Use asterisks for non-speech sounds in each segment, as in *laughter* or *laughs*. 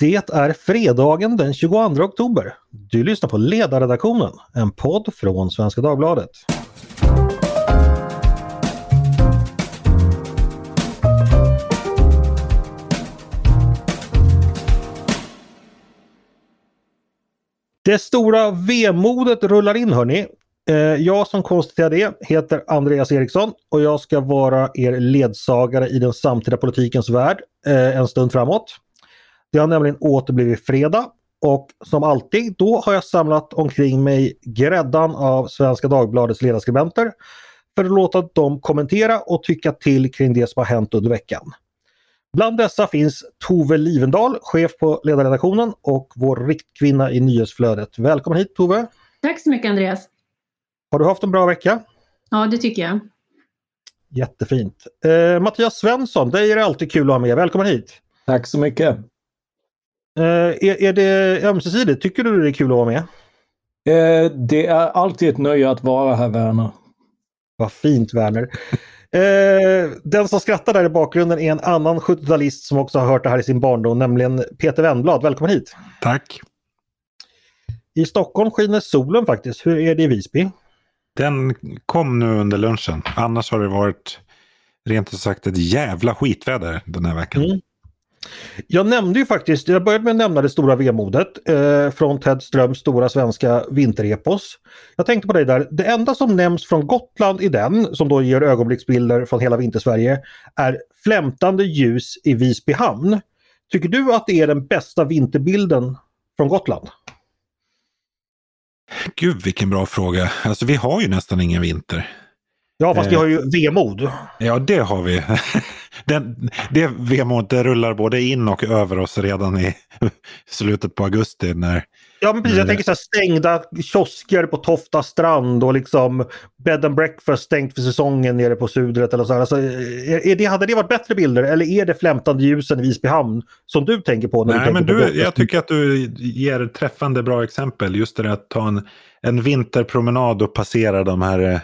Det är fredagen den 22 oktober. Du lyssnar på Ledarredaktionen, en podd från Svenska Dagbladet. Det stora vemodet rullar in hörni. Eh, jag som konstaterar det heter Andreas Eriksson och jag ska vara er ledsagare i den samtida politikens värld eh, en stund framåt. Det har nämligen åter blivit fredag och som alltid då har jag samlat omkring mig gräddan av Svenska Dagbladets ledarskribenter för att låta dem kommentera och tycka till kring det som har hänt under veckan. Bland dessa finns Tove Livendal, chef på ledarredaktionen och vår riktkvinna i nyhetsflödet. Välkommen hit Tove! Tack så mycket Andreas! Har du haft en bra vecka? Ja, det tycker jag. Jättefint! Eh, Mattias Svensson, dig är det alltid kul att ha med. Välkommen hit! Tack så mycket! Eh, är, är det ömsesidigt? Tycker du det är kul att vara med? Eh, det är alltid ett nöje att vara här, Werner. Vad fint, Werner. Eh, den som skrattar där i bakgrunden är en annan 70-talist som också har hört det här i sin barndom, nämligen Peter Wennblad. Välkommen hit! Tack! I Stockholm skiner solen faktiskt. Hur är det i Visby? Den kom nu under lunchen. Annars har det varit rent ut sagt ett jävla skitväder den här veckan. Mm. Jag nämnde ju faktiskt, jag började med att nämna det stora vemodet eh, från Ted Ströms stora svenska vinterepos. Jag tänkte på dig där, det enda som nämns från Gotland i den, som då ger ögonblicksbilder från hela vintersverige, är flämtande ljus i Visby hamn. Tycker du att det är den bästa vinterbilden från Gotland? Gud vilken bra fråga. Alltså vi har ju nästan ingen vinter. Ja, fast vi har ju vemod. Ja, det har vi. *laughs* Den, det vemodet rullar både in och över oss redan i *laughs* slutet på augusti. När, ja, men precis. Jag tänker så här, stängda kiosker på Tofta strand och liksom bed and breakfast stängt för säsongen nere på Sudret. Eller så här. Alltså, är, det, hade det varit bättre bilder eller är det flämtande ljusen i Visby hamn som du tänker på? När Nej, du men tänker du, på jag tycker att du ger träffande bra exempel. Just det att ta en, en vinterpromenad och passera de här eh,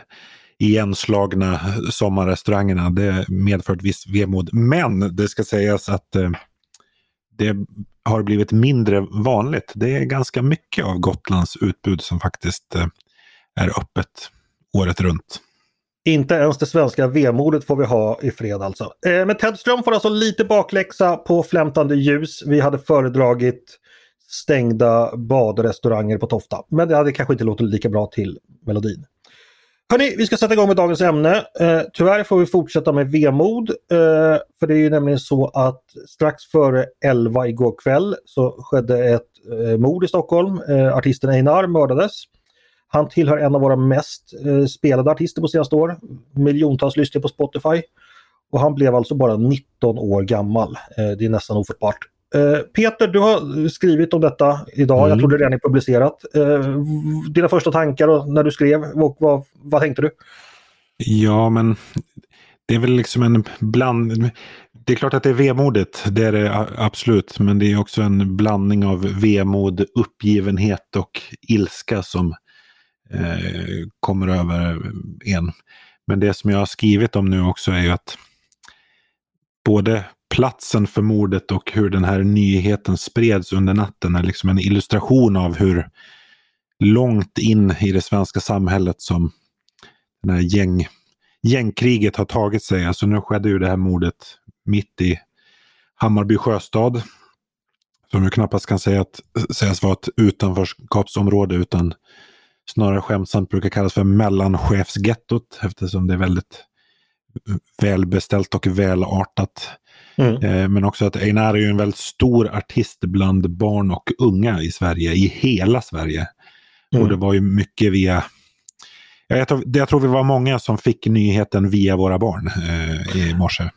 igenslagna sommarrestaurangerna. Det medför ett visst vemod. Men det ska sägas att eh, det har blivit mindre vanligt. Det är ganska mycket av Gotlands utbud som faktiskt eh, är öppet året runt. Inte ens det svenska vemodet får vi ha i fred alltså. Eh, men Ted Ström får alltså lite bakläxa på flämtande ljus. Vi hade föredragit stängda badrestauranger på Tofta. Men det hade kanske inte låtit lika bra till melodin. Hörni, vi ska sätta igång med dagens ämne. Eh, tyvärr får vi fortsätta med vemod. Eh, för det är ju nämligen så att strax före 11 igår kväll så skedde ett eh, mord i Stockholm. Eh, artisten Einar mördades. Han tillhör en av våra mest eh, spelade artister på senaste år. Miljontals lyssnare på Spotify. Och han blev alltså bara 19 år gammal. Eh, det är nästan ofattbart. Eh, Peter, du har skrivit om detta idag. Mm. Jag tror det redan är publicerat. Eh, dina första tankar när du skrev, och vad, vad tänkte du? Ja, men det är väl liksom en bland... Det är klart att det är vemodigt, det är det absolut. Men det är också en blandning av vemod, uppgivenhet och ilska som eh, kommer över en. Men det som jag har skrivit om nu också är ju att både platsen för mordet och hur den här nyheten spreds under natten är liksom en illustration av hur långt in i det svenska samhället som den här gäng, gängkriget har tagit sig. Alltså nu skedde ju det här mordet mitt i Hammarby sjöstad. Som ju knappast kan säga att, sägas vara ett utanförskapsområde utan snarare skämtsamt brukar kallas för mellanchefsgettot eftersom det är väldigt välbeställt och välartat. Mm. Eh, men också att Einar är ju en väldigt stor artist bland barn och unga i Sverige, i hela Sverige. Mm. Och det var ju mycket via jag tror, jag tror vi var många som fick nyheten via våra barn eh, i morse.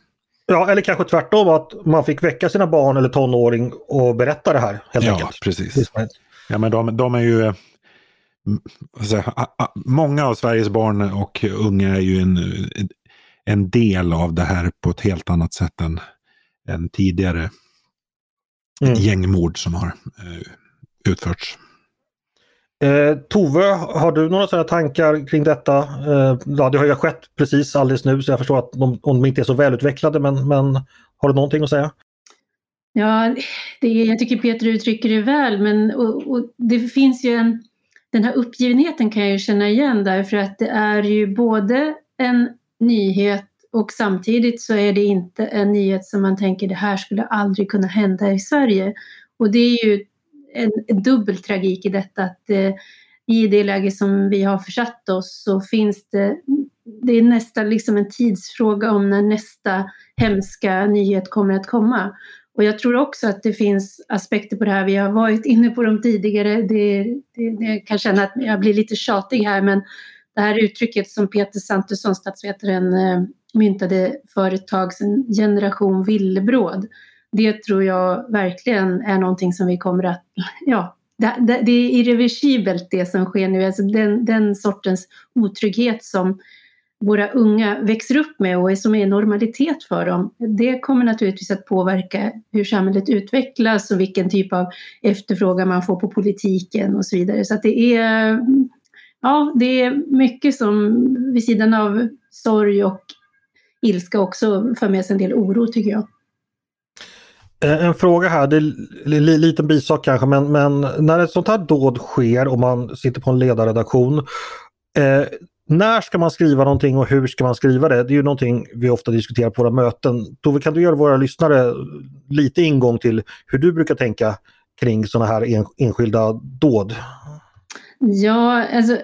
Ja, eller kanske tvärtom att man fick väcka sina barn eller tonåring och berätta det här. Helt ja, enkelt. precis. Ja, men de, de är ju... Säga, många av Sveriges barn och unga är ju en, en del av det här på ett helt annat sätt än, än tidigare mm. gängmord som har eh, utförts. Eh, Tove, har du några sådana tankar kring detta? Eh, ja, det har ju skett precis alldeles nu så jag förstår att de, de inte är så välutvecklade men, men har du någonting att säga? Ja, det, jag tycker Peter uttrycker det väl, men och, och det finns ju en... Den här uppgivenheten kan jag ju känna igen därför att det är ju både en nyhet och samtidigt så är det inte en nyhet som man tänker det här skulle aldrig kunna hända i Sverige. Och det är ju en, en dubbel tragik i detta att eh, i det läge som vi har försatt oss så finns det, det är nästan liksom en tidsfråga om när nästa hemska nyhet kommer att komma. Och jag tror också att det finns aspekter på det här, vi har varit inne på dem tidigare, det, det, jag kan känna att jag blir lite tjatig här men det här uttrycket som Peter Santesson, statsvetaren, eh, myntade för ett tag sedan, generation villebråd. Det tror jag verkligen är någonting som vi kommer att, *laughs* ja, det, det, det är irreversibelt det som sker nu, alltså den, den sortens otrygghet som våra unga växer upp med och som är normalitet för dem, det kommer naturligtvis att påverka hur samhället utvecklas och vilken typ av efterfrågan man får på politiken och så vidare. Så att det är, ja, det är mycket som vid sidan av sorg och ilska också för med sig en del oro tycker jag. Eh, en fråga här, det är en liten bisak kanske, men, men när ett sånt här dåd sker och man sitter på en ledarredaktion. Eh, när ska man skriva någonting och hur ska man skriva det? Det är ju någonting vi ofta diskuterar på våra möten. Tove, kan du göra våra lyssnare lite ingång till hur du brukar tänka kring sådana här enskilda dåd? Ja, alltså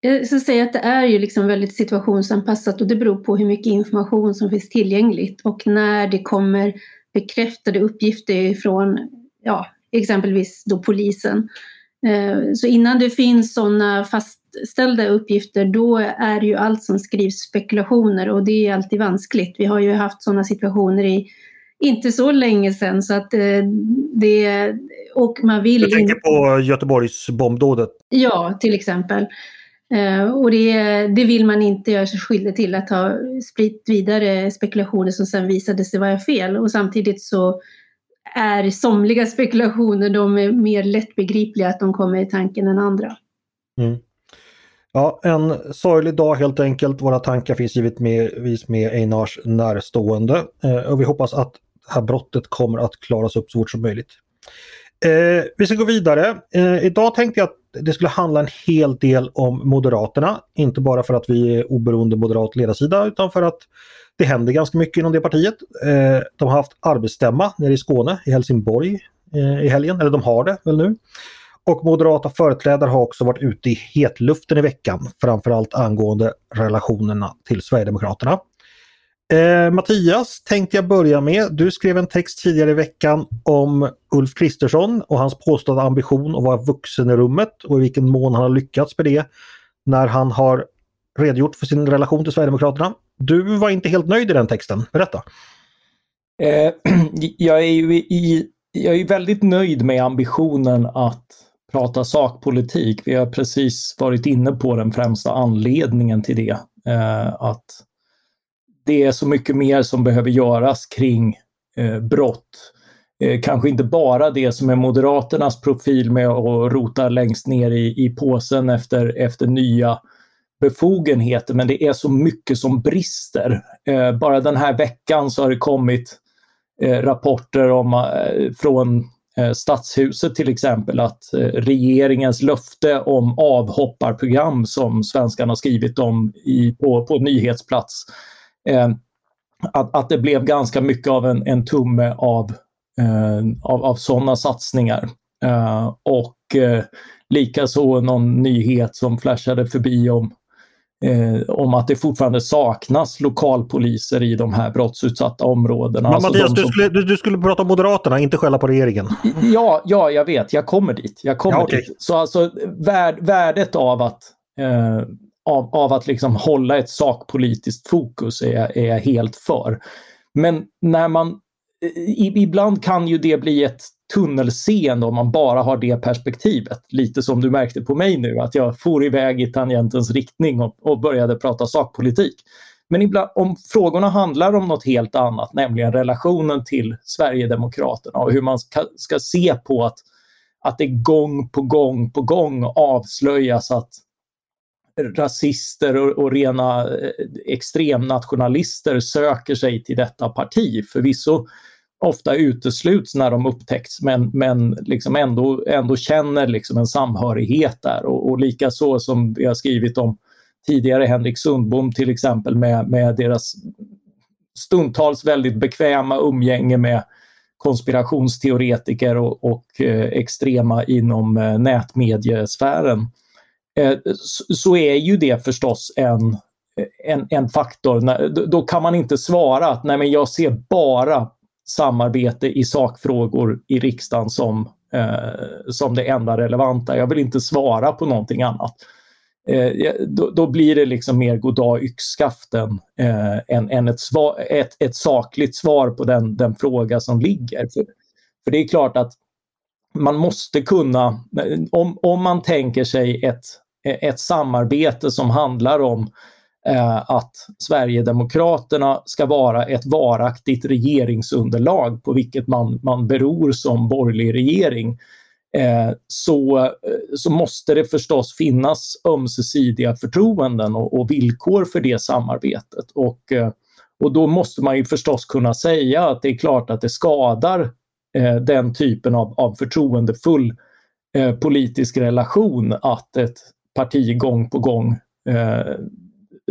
jag ska säga att det är ju liksom väldigt situationsanpassat och det beror på hur mycket information som finns tillgängligt och när det kommer bekräftade uppgifter från ja, exempelvis då polisen. Eh, så innan det finns sådana fastställda uppgifter då är ju allt som skrivs spekulationer och det är alltid vanskligt. Vi har ju haft sådana situationer i inte så länge sedan så att eh, det... Och man vill... Du tänker på Göteborgs bombdådet? Ja, till exempel. Eh, och det, det, vill man inte göra sig skyldig till, att ha spritt vidare spekulationer som sen visade sig vara fel. Och samtidigt så är somliga spekulationer de är mer lättbegripliga, att de kommer i tanken än andra. Mm. Ja, en sorglig dag helt enkelt. Våra tankar finns givetvis med Einars närstående eh, och vi hoppas att här brottet kommer att klaras upp så fort som möjligt. Eh, vi ska gå vidare. Eh, idag tänkte jag att det skulle handla en hel del om Moderaterna. Inte bara för att vi är oberoende moderat ledarsida utan för att det händer ganska mycket inom det partiet. Eh, de har haft arbetsstämma nere i Skåne, i Helsingborg eh, i helgen, eller de har det väl nu. Och moderata företrädare har också varit ute i hetluften i veckan, framförallt angående relationerna till Sverigedemokraterna. Eh, Mattias tänkte jag börja med. Du skrev en text tidigare i veckan om Ulf Kristersson och hans påstådda ambition att vara vuxen i rummet och i vilken mån han har lyckats med det när han har redogjort för sin relation till Sverigedemokraterna. Du var inte helt nöjd i den texten. Berätta! Eh, *clears throat* jag, är ju i, jag är väldigt nöjd med ambitionen att prata sakpolitik. Vi har precis varit inne på den främsta anledningen till det. Eh, att det är så mycket mer som behöver göras kring eh, brott. Eh, kanske inte bara det som är Moderaternas profil med att rota längst ner i, i påsen efter, efter nya befogenheter, men det är så mycket som brister. Eh, bara den här veckan så har det kommit eh, rapporter om, eh, från eh, Stadshuset till exempel att eh, regeringens löfte om avhopparprogram som svenskarna har skrivit om i, på, på nyhetsplats eh, att, att det blev ganska mycket av en, en tumme av, eh, av, av sådana satsningar. Eh, och eh, likaså någon nyhet som flashade förbi om Eh, om att det fortfarande saknas lokalpoliser i de här brottsutsatta områdena. Men alltså Mattias, som... du, skulle, du, du, skulle prata om Moderaterna, inte skälla på regeringen. Ja, ja, jag vet. Jag kommer dit. Jag kommer ja, okay. dit. Så alltså värd, värdet av att eh, av, av att liksom hålla ett sakpolitiskt fokus är, är jag helt för. Men när man ibland kan ju det bli ett tunnelseende om man bara har det perspektivet. Lite som du märkte på mig nu, att jag for iväg i tangentens riktning och, och började prata sakpolitik. Men ibland, om frågorna handlar om något helt annat, nämligen relationen till Sverigedemokraterna och hur man ska, ska se på att, att det gång på gång på gång avslöjas att rasister och, och rena eh, extremnationalister söker sig till detta parti. Förvisso ofta utesluts när de upptäcks men, men liksom ändå, ändå känner liksom en samhörighet där. Och, och likaså som vi har skrivit om tidigare, Henrik Sundbom till exempel med, med deras stundtals väldigt bekväma umgänge med konspirationsteoretiker och, och eh, extrema inom eh, nätmediesfären. Eh, så, är ju det förstås en, en, en faktor. Då kan man inte svara att nej men jag ser bara samarbete i sakfrågor i riksdagen som, eh, som det enda relevanta. Jag vill inte svara på någonting annat. Eh, då, då, blir det liksom mer goddag yxskaften eh, än, än ett, svar, ett, ett, sakligt svar på den, den fråga som ligger. För, för det är klart att man måste kunna, om, om man tänker sig ett, Eh, ett samarbete som handlar om eh, att Sverigedemokraterna ska vara ett varaktigt regeringsunderlag på vilket man, man beror som borgerlig regering eh, så, eh, så måste det förstås finnas ömsesidiga förtroenden och, och villkor för det samarbetet. Och, eh, och då måste man ju förstås kunna säga att det är klart att det skadar eh, den typen av, av förtroendefull eh, politisk relation att ett parti gång på gång eh,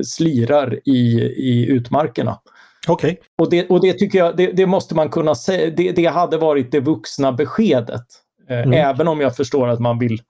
slirar i, i utmarkerna. Okay. Och, det, och det tycker jag, det, det måste man kunna säga, det, det, hade varit det vuxna beskedet. Eh, mm. Även om jag förstår att man vill,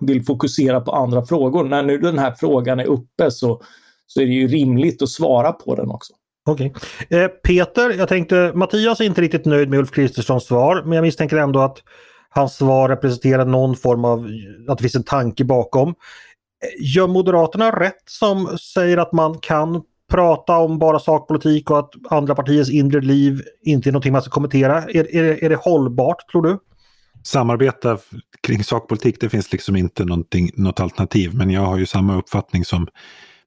vill fokusera på andra frågor. När nu den här frågan är uppe så, så är det ju rimligt att svara på den också. Okej. Okay. Eh, Peter, jag tänkte Mattias är inte riktigt nöjd med Ulf Kristerssons svar men jag misstänker ändå att hans svar representerar någon form av, att det finns en tanke bakom. Eh, gör Moderaterna rätt som säger att man kan prata om bara sakpolitik och att andra partiers inre liv inte är någonting man ska kommentera? Är, är, är det hållbart tror du? Samarbeta kring sakpolitik, det finns liksom inte något alternativ. Men jag har ju samma uppfattning som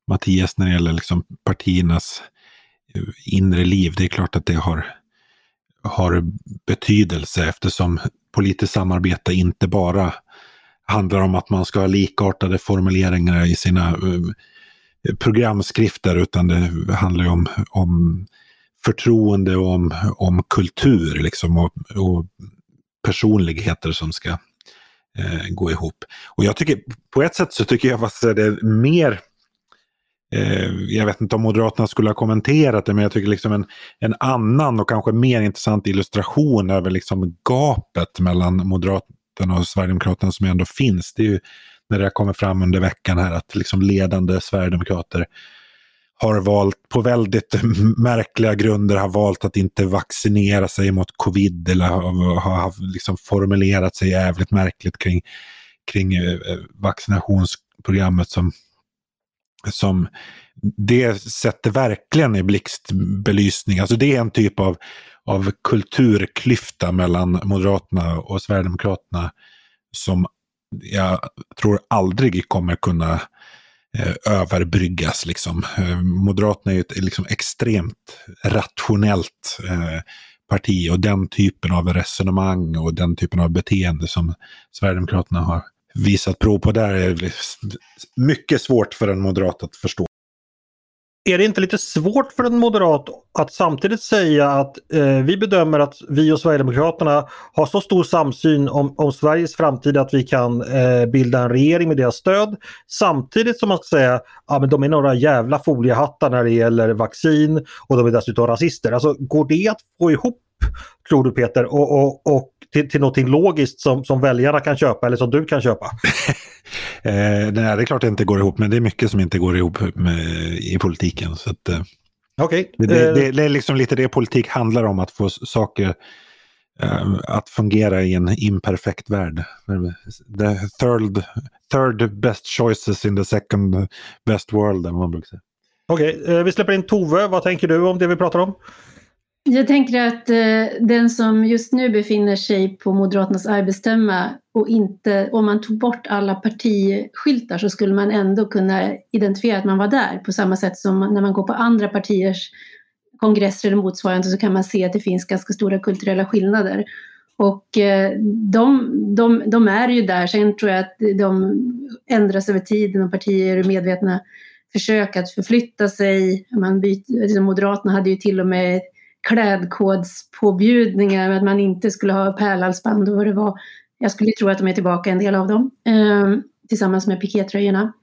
Mattias när det gäller liksom partiernas eh, inre liv. Det är klart att det har, har betydelse eftersom politiskt samarbete inte bara handlar om att man ska ha likartade formuleringar i sina eh, programskrifter utan det handlar om, om förtroende och om, om kultur liksom och, och personligheter som ska eh, gå ihop. Och jag tycker, på ett sätt så tycker jag att det är mer Eh, jag vet inte om Moderaterna skulle ha kommenterat det, men jag tycker liksom en, en annan och kanske mer intressant illustration över liksom gapet mellan Moderaterna och Sverigedemokraterna som ändå finns. Det är ju när det har kommit fram under veckan här att liksom ledande Sverigedemokrater har valt på väldigt märkliga grunder har valt att inte vaccinera sig mot covid eller har, har liksom formulerat sig jävligt märkligt kring, kring eh, eh, vaccinationsprogrammet som, som det sätter verkligen i blixtbelysning. Alltså det är en typ av av kulturklyfta mellan Moderaterna och Sverigedemokraterna som jag tror aldrig kommer kunna eh, överbryggas. Liksom. Eh, Moderaterna är ju ett liksom, extremt rationellt eh, parti och den typen av resonemang och den typen av beteende som Sverigedemokraterna har visat prov på där är mycket svårt för en moderat att förstå. Är det inte lite svårt för en moderat att samtidigt säga att eh, vi bedömer att vi och Sverigedemokraterna har så stor samsyn om, om Sveriges framtid att vi kan eh, bilda en regering med deras stöd. Samtidigt som man ska säga att ja, de är några jävla foliehattar när det gäller vaccin och de är dessutom rasister. Alltså går det att få ihop tror du Peter och, och, och till, till någonting logiskt som, som väljarna kan köpa eller som du kan köpa? *laughs* eh, nej, det är klart det inte går ihop, men det är mycket som inte går ihop med, i politiken. Så att, eh, okay. det, det, det, det, är liksom lite det politik handlar om, att få saker eh, att fungera i en imperfekt värld. The third, third best choices in the second best world, än man brukar säga. Okej, okay. Eh, vi släpper in Tove. Vad tänker du om det vi pratar om? Jag tänker att eh, den som just nu befinner sig på Moderaternas arbetsstämma och inte, om man tog bort alla partiskyltar så skulle man ändå kunna identifiera att man var där på samma sätt som när man går på andra partiers kongresser eller motsvarande så kan man se att det finns ganska stora kulturella skillnader. Och eh, de, de, de är ju där, sen tror jag att de ändras över tiden och partier är medvetna försök att förflytta sig. Man byter, alltså Moderaterna hade ju till och med klädkodspåbjudningar, att man inte skulle ha pärlhalsband och vad det var. Jag skulle tro att de är tillbaka en del av dem eh, tillsammans med pikétröjorna.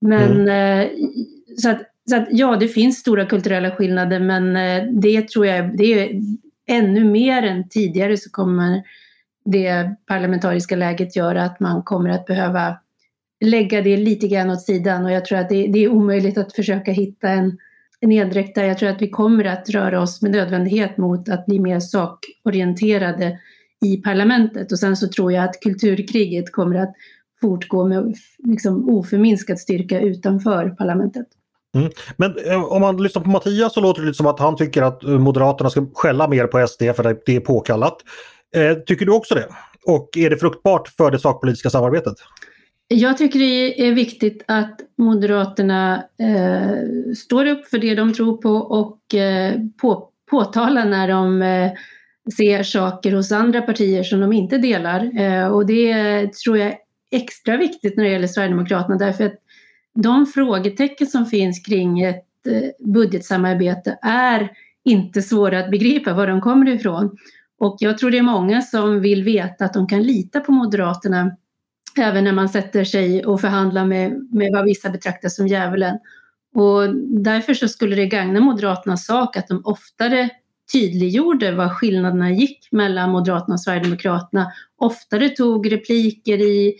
Men mm. eh, så, att, så att, ja, det finns stora kulturella skillnader men eh, det tror jag det är ännu mer än tidigare så kommer det parlamentariska läget göra att man kommer att behöva lägga det lite grann åt sidan och jag tror att det, det är omöjligt att försöka hitta en, en nedräkt där. Jag tror att vi kommer att röra oss med nödvändighet mot att bli mer sakorienterade i parlamentet och sen så tror jag att kulturkriget kommer att fortgå med liksom oförminskad styrka utanför parlamentet. Mm. Men eh, om man lyssnar på Mattias så låter det lite som att han tycker att eh, Moderaterna ska skälla mer på SD för att det är påkallat. Eh, tycker du också det? Och är det fruktbart för det sakpolitiska samarbetet? Jag tycker det är viktigt att Moderaterna eh, står upp för det de tror på och eh, på, påtalar när de eh, ser saker hos andra partier som de inte delar. Eh, och det tror jag är extra viktigt när det gäller Sverigedemokraterna därför att de frågetecken som finns kring ett eh, budgetsamarbete är inte svåra att begripa var de kommer ifrån. Och jag tror det är många som vill veta att de kan lita på Moderaterna även när man sätter sig och förhandlar med, med vad vissa betraktar som djävulen. Och därför så skulle det gagna Moderaternas sak att de oftare tydliggjorde vad skillnaderna gick mellan Moderaterna och Sverigedemokraterna, oftare tog repliker i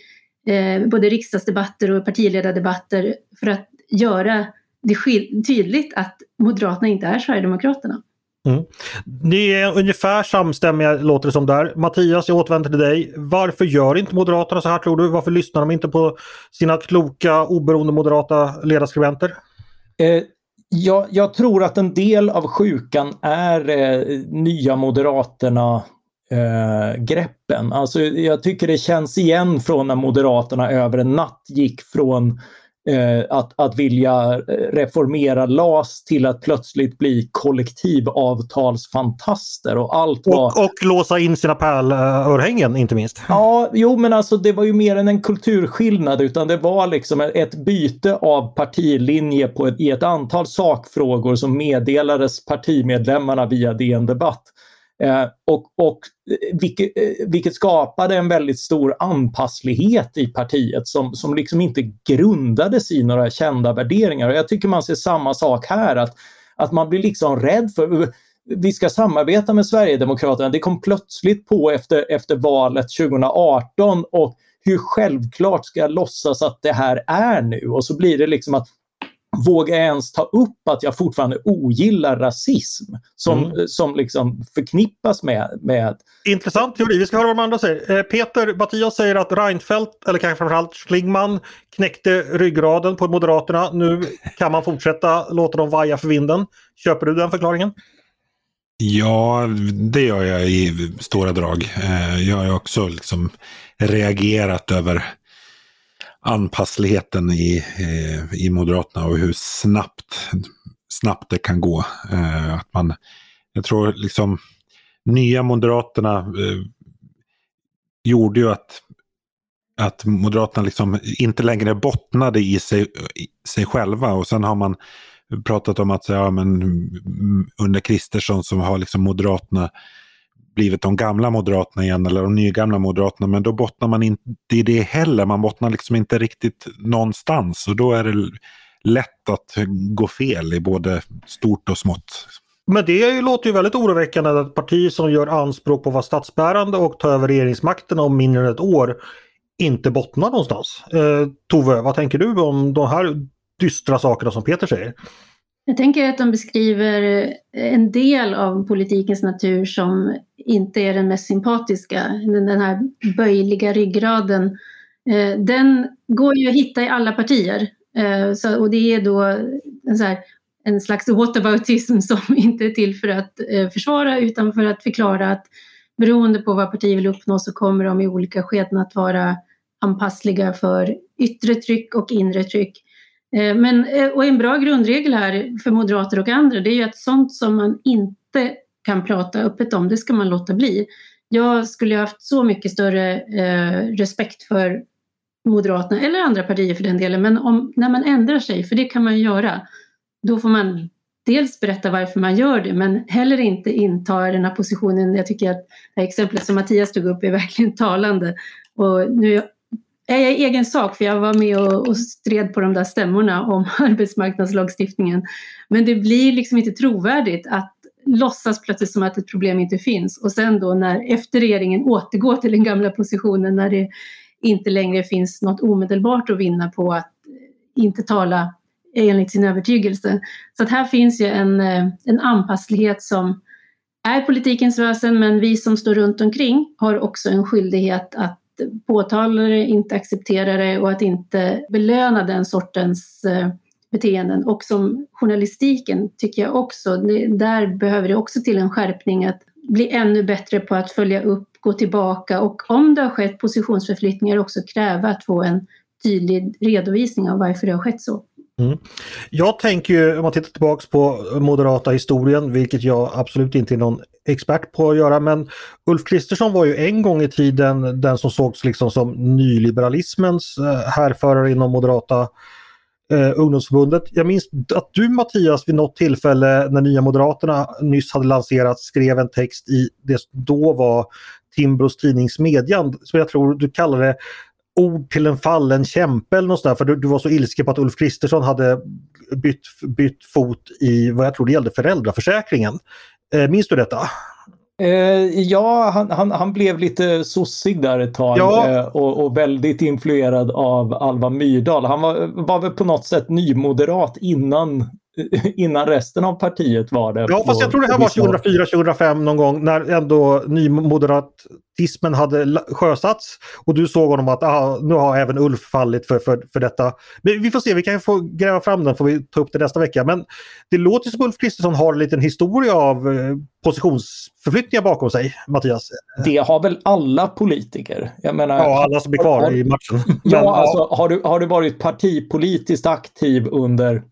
eh, både riksdagsdebatter och partiledardebatter för att göra det tydligt att Moderaterna inte är Sverigedemokraterna. Mm. Är ungefär samstämmiga låter det som där. Mattias, jag återvänder till dig. Varför gör inte Moderaterna så här tror du? Varför lyssnar de inte på sina kloka oberoende moderata ledarskribenter? Eh, jag, jag, tror att en del av sjukan är eh, Nya Moderaterna eh, greppen. Alltså jag tycker det känns igen från när Moderaterna över en natt gick från att, att vilja eh, reformera LAS till att plötsligt bli kollektivavtalsfantaster och allt var... Och, och låsa in sina pärlörhängen inte minst. Ja, jo men alltså det var ju mer än en kulturskillnad utan det var liksom ett byte av partilinje på ett, i ett antal sakfrågor som meddelades partimedlemmarna via DN Debatt. Eh, och, och eh, vilket, eh, vilket, skapade en väldigt stor anpasslighet i partiet som, som liksom inte grundades i några kända värderingar. Och jag tycker man ser samma sak här, att, att man blir liksom rädd för vi ska samarbeta med Sverigedemokraterna. Det kom plötsligt på efter, efter valet 2018 och hur självklart ska jag låtsas att det här är nu? Och så blir det liksom att vågar jag ens ta upp att jag fortfarande ogillar rasism som, mm. som liksom förknippas med, med... Intressant teori, vi ska höra vad de andra säger. Eh, Peter Mattias säger att Reinfeldt, eller kanske framförallt Schlingman, knäckte ryggraden på Moderaterna. Nu kan man fortsätta låta dem vaja för vinden. Köper du den förklaringen? Ja, det gör jag i stora drag. Eh, jag har också liksom reagerat över anpassligheten i, eh, i Moderaterna och hur snabbt, snabbt det kan gå. Eh, att man, jag tror liksom nya Moderaterna eh, gjorde ju att, att Moderaterna liksom inte längre bottnade i sig, i sig själva och sen har man pratat om att ja, men, mm, under Kristersson så har liksom Moderaterna blivit de gamla moderaterna igen eller de nygamla moderaterna. Men då bottnar man inte i det heller. Man bottnar liksom inte riktigt någonstans och då är det lätt att gå fel i både stort och smått. Men det låter ju väldigt oroväckande att ett parti som gör anspråk på att vara statsbärande och ta över regeringsmakten om mindre än ett år inte bottnar någonstans. Eh, Tove, vad tänker du om de här dystra sakerna som Peter säger? Jag tänker att de beskriver eh, en del av politikens natur som inte är den mest sympatiska. Den här böjliga ryggraden. Eh, den går ju att hitta i alla partier. Eh, och det är då en, slags whataboutism *laughs* som inte är till för att försvara utan för att förklara att beroende på vad partiet vill uppnå så kommer de i olika skeden att vara anpassliga för yttre tryck och inre tryck. Eh, men, eh, och en bra grundregel här för moderater och andra det är ju att sånt som man inte kan prata öppet om, det ska man låta bli. Jag skulle ha haft så mycket större eh, respekt för Moderaterna, eller andra partier för den delen, men om, när man ändrar sig, för det kan man göra, då får man dels berätta varför man gör det men heller inte inta den här positionen. Jag tycker att det här exemplet som Mattias tog upp är verkligen talande. Och nu jag i egen sak för jag var med och, och stred på de där stämmorna om *laughs* arbetsmarknadslagstiftningen. Men det blir liksom inte trovärdigt att låtsas plötsligt som att ett problem inte finns och sen då när efter regeringen återgår till den gamla positionen när det inte längre finns något omedelbart att vinna på att inte tala enligt sin övertygelse. Så att här finns ju en, eh, en anpasslighet som är politikens väsen men vi som står runt omkring har också en skyldighet att påtala det, inte acceptera det och att inte belöna den sortens eh, beteenden. Och som journalistiken tycker jag också, det, där behöver det också till en skärpning att bli ännu bättre på att följa upp, gå tillbaka och om det har skett positionsförflyttningar också kräva att få en tydlig redovisning av varför det har skett så. Mm. Jag tänker ju, om man tittar tillbaks på moderata historien, vilket jag absolut inte är någon expert på att göra, men Ulf Kristersson var ju en gång i tiden den som sågs liksom som nyliberalismens eh, härförare inom moderata eh, ungdomsförbundet. Jag minns att du Mattias vid något tillfälle när Nya Moderaterna nyss hade lanserats skrev en text i det som då var Timbros tidning Smedjan, som jag tror du kallade ord till en fallen kämpe eller något sådär, för du, du, var så ilsken på att Ulf Kristersson hade bytt, bytt fot i vad jag tror det gällde föräldraförsäkringen. Eh, minns du detta? Eh, ja, han, han, han, blev lite sossig där ett tag ja. eh, och, och, väldigt influerad av Alva Myrdal. Han var, var väl på något sätt nymoderat innan *laughs* innan resten av partiet var det. Ja, fast jag tror det här var 2004-2005 någon gång när ändå nymoderatismen hade sjösatts och du såg honom att aha, nu har även Ulf fallit för, för, för detta. Men vi får se, vi kan få gräva fram den får vi ta upp det nästa vecka. Men det låter som Ulf Kristersson har en liten historia av eh, positionsförflyttningar bakom sig, Mattias. Det har väl alla politiker? Jag menar, ja, alla som är kvar har, i matchen. *laughs* Men, ja, alltså, har, du, har du varit partipolitiskt aktiv under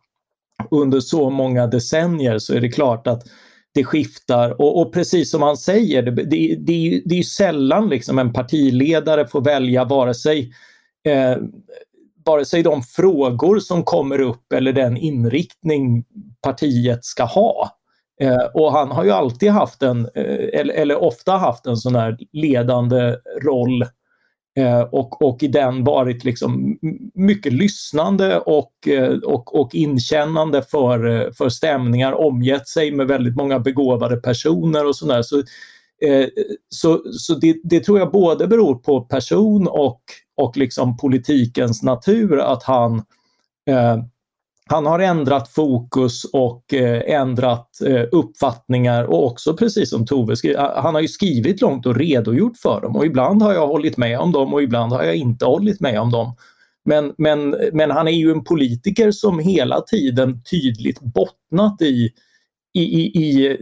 under så många decennier så är det klart att det skiftar och, och precis som han säger, det, det, det, är, ju, det är ju sällan liksom en partiledare får välja vare sig, eh, vare sig de frågor som kommer upp eller den inriktning partiet ska ha. Eh, och han har ju alltid haft en, eh, eller, eller, ofta haft en sån här ledande roll Eh, Eh, och, och i den varit liksom mycket lyssnande och, eh, och, och inkännande för, eh, för stämningar, omgett sig med väldigt många begåvade personer och sådär. Så, så, så det, det, tror jag både beror på person och, och liksom politikens natur att han han har ändrat fokus och eh, ändrat eh, uppfattningar och också precis som Tove han har ju skrivit långt och redogjort för dem och ibland har jag hållit med om dem och ibland har jag inte hållit med om dem. Men, men, men han är ju en politiker som hela tiden tydligt bottnat i, i, i, i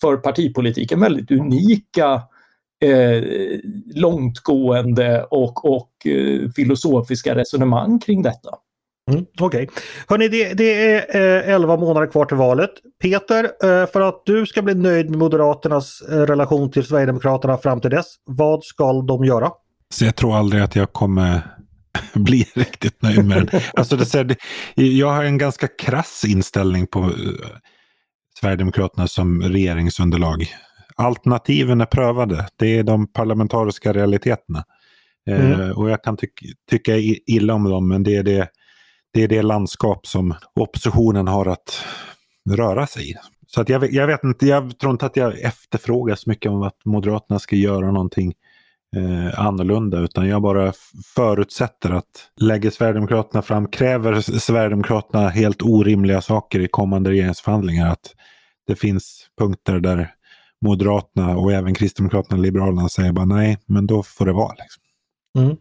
för partipolitiken väldigt unika eh, långtgående och, och eh, filosofiska resonemang kring detta. Mm, Okej. Okay. Hörni, det, det är eh, 11 månader kvar till valet. Peter, eh, för att du ska bli nöjd med Moderaternas eh, relation till Sverigedemokraterna fram till dess, vad ska de göra? Så jag tror aldrig att jag kommer *laughs* bli riktigt nöjd med den. Alltså det, jag har en ganska krass inställning på eh, Sverigedemokraterna som regeringsunderlag. Alternativen är prövade. Det är de parlamentariska realiteterna. Mm. Eh, och jag kan ty tycka illa om dem, men det är det det är det landskap som oppositionen har att röra sig i. Så att jag, jag vet inte, jag tror inte att jag efterfrågar så mycket om att Moderaterna ska göra någonting eh, annorlunda utan jag bara förutsätter att lägger Sverigedemokraterna fram, kräver Sverigedemokraterna helt orimliga saker i kommande regeringsförhandlingar. Att det finns punkter där Moderaterna och även Kristdemokraterna och Liberalerna säger bara nej, men då får det vara. Liksom. Mm.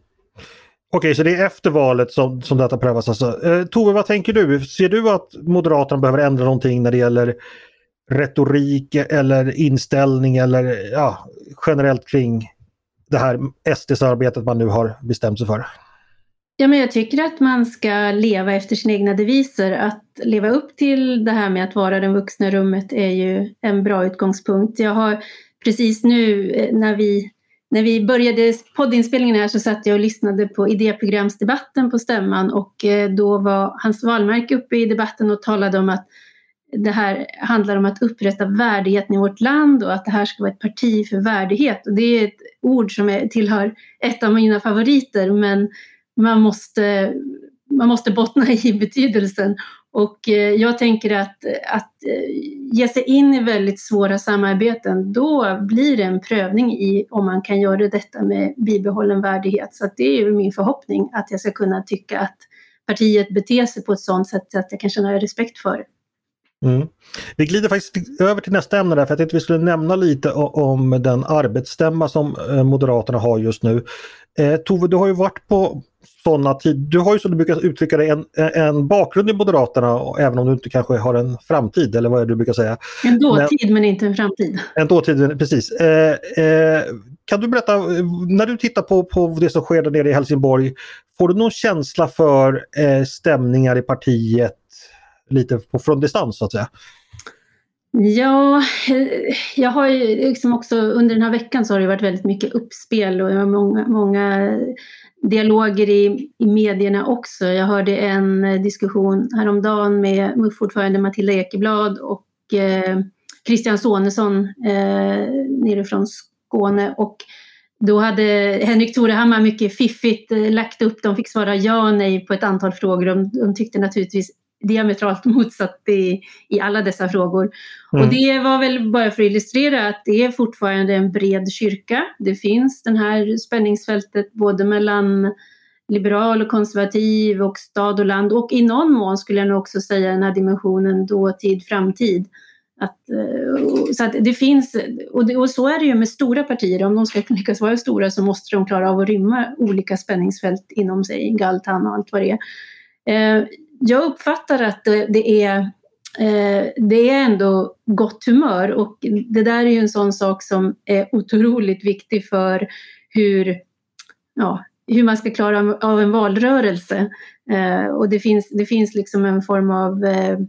Okej, så det är efter valet som, som detta prövas alltså. Eh, Tove, vad tänker du? Ser du att Moderaterna behöver ändra någonting när det gäller retorik eller inställning eller ja, generellt kring det här SD-samarbetet man nu har bestämt sig för? Ja, men jag tycker att man ska leva efter sina egna deviser. Att leva upp till det här med att vara den vuxna rummet är ju en bra utgångspunkt. Jag har precis nu eh, när vi när vi började poddinspelningen här så satt jag och lyssnade på idéprogramsdebatten på stämman och eh, då var Hans Wallmark uppe i debatten och talade om att det här handlar om att upprätta värdigheten i vårt land och att det här ska vara ett parti för värdighet. Och det är ett ord som är, tillhör ett av mina favoriter men man måste, man måste bottna i betydelsen. Och eh, jag tänker att, att eh, ge sig in i väldigt svåra samarbeten, då blir det en prövning i om man kan göra detta med bibehållen värdighet. Så det är min förhoppning att jag ska kunna tycka att partiet beter sig på ett sådant sätt att jag kan känna respekt för det. Mm. Vi glider faktiskt över till nästa ämne där, för jag tänkte vi skulle nämna lite om den arbetsstämma som eh, Moderaterna har just nu. Eh, Tove, du har ju varit på sådana tid. Du har ju som du brukar uttrycka det en, en bakgrund i Moderaterna även om du inte kanske har en framtid eller vad är det du brukar säga? En dåtid men, men inte en framtid. En dåtid, precis. Eh, eh, kan du berätta, när du tittar på, på det som sker där nere i Helsingborg, får du någon känsla för eh, stämningar i partiet lite på, från distans så att säga? Ja, eh, jag har ju liksom också under den här veckan så har det varit väldigt mycket uppspel och många, många dialoger i, i medierna också. Jag hörde en eh, diskussion häromdagen med MUF-ordförande Matilda Ekeblad och eh, Christian Sonesson eh, nerifrån Skåne och då hade Henrik Torehammar mycket fiffigt eh, lagt upp, de fick svara ja och nej på ett antal frågor. De, de tyckte naturligtvis diametralt *laughs* motsatt i, i alla dessa frågor. Mm. Och det var väl bara för att illustrera att det är fortfarande en bred kyrka. Det finns det här spänningsfältet både mellan liberal och konservativ och stad och land och i någon mån skulle jag nog också säga den här dimensionen dåtid, framtid. Att, eh, så att det finns, och, det, och, så är det ju med stora partier, om de ska *laughs* lyckas vara stora så måste de klara av att rymma olika spänningsfält inom sig, Galtan och allt vad det är. Jag uppfattar att det, det är eh, det är ändå gott humör och det där är ju en sån sak som är otroligt viktig för hur, ja, hur man ska klara av en valrörelse. Eh, och det finns, det finns liksom en form av, eh,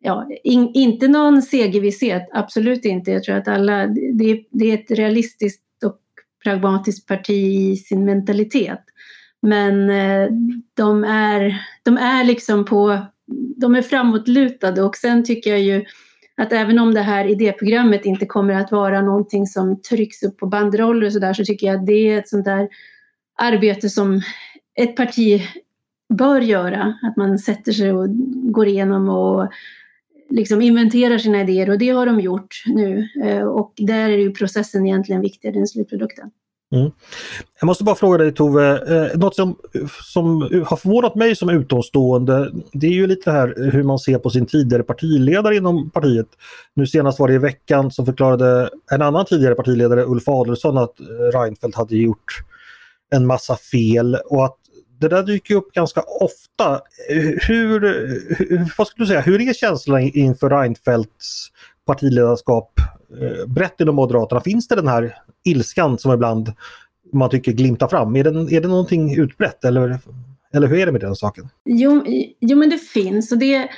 ja, in, inte någon segervisshet, absolut inte. Jag tror att alla, det, det är ett realistiskt och pragmatiskt parti i sin mentalitet. Men eh, de är, de är liksom på, de är framåtlutade och sen tycker jag ju att även om det här idéprogrammet inte kommer att vara någonting som trycks upp på banderoller och sådär så tycker jag att det är ett sånt där arbete som ett parti bör göra. Att man sätter sig och går igenom och liksom inventerar sina idéer och det har de gjort nu. Eh, och där är ju processen egentligen viktigare än slutprodukten. Mm. Jag måste bara fråga dig Tove, eh, något som, som har förvånat mig som utomstående det är ju lite här hur man ser på sin tidigare partiledare inom partiet. Nu senast var det i veckan som förklarade en annan tidigare partiledare Ulf Adelsohn att Reinfeldt hade gjort en massa fel och att det där dyker upp ganska ofta. Hur, hur, vad skulle du säga, hur är känslan inför Reinfeldts partiledarskap eh, brett inom Moderaterna? Finns det den här ilskan som ibland man tycker glimtar fram? Är det, är det någonting utbrett eller, eller hur är det med den saken? Jo, jo men det finns och det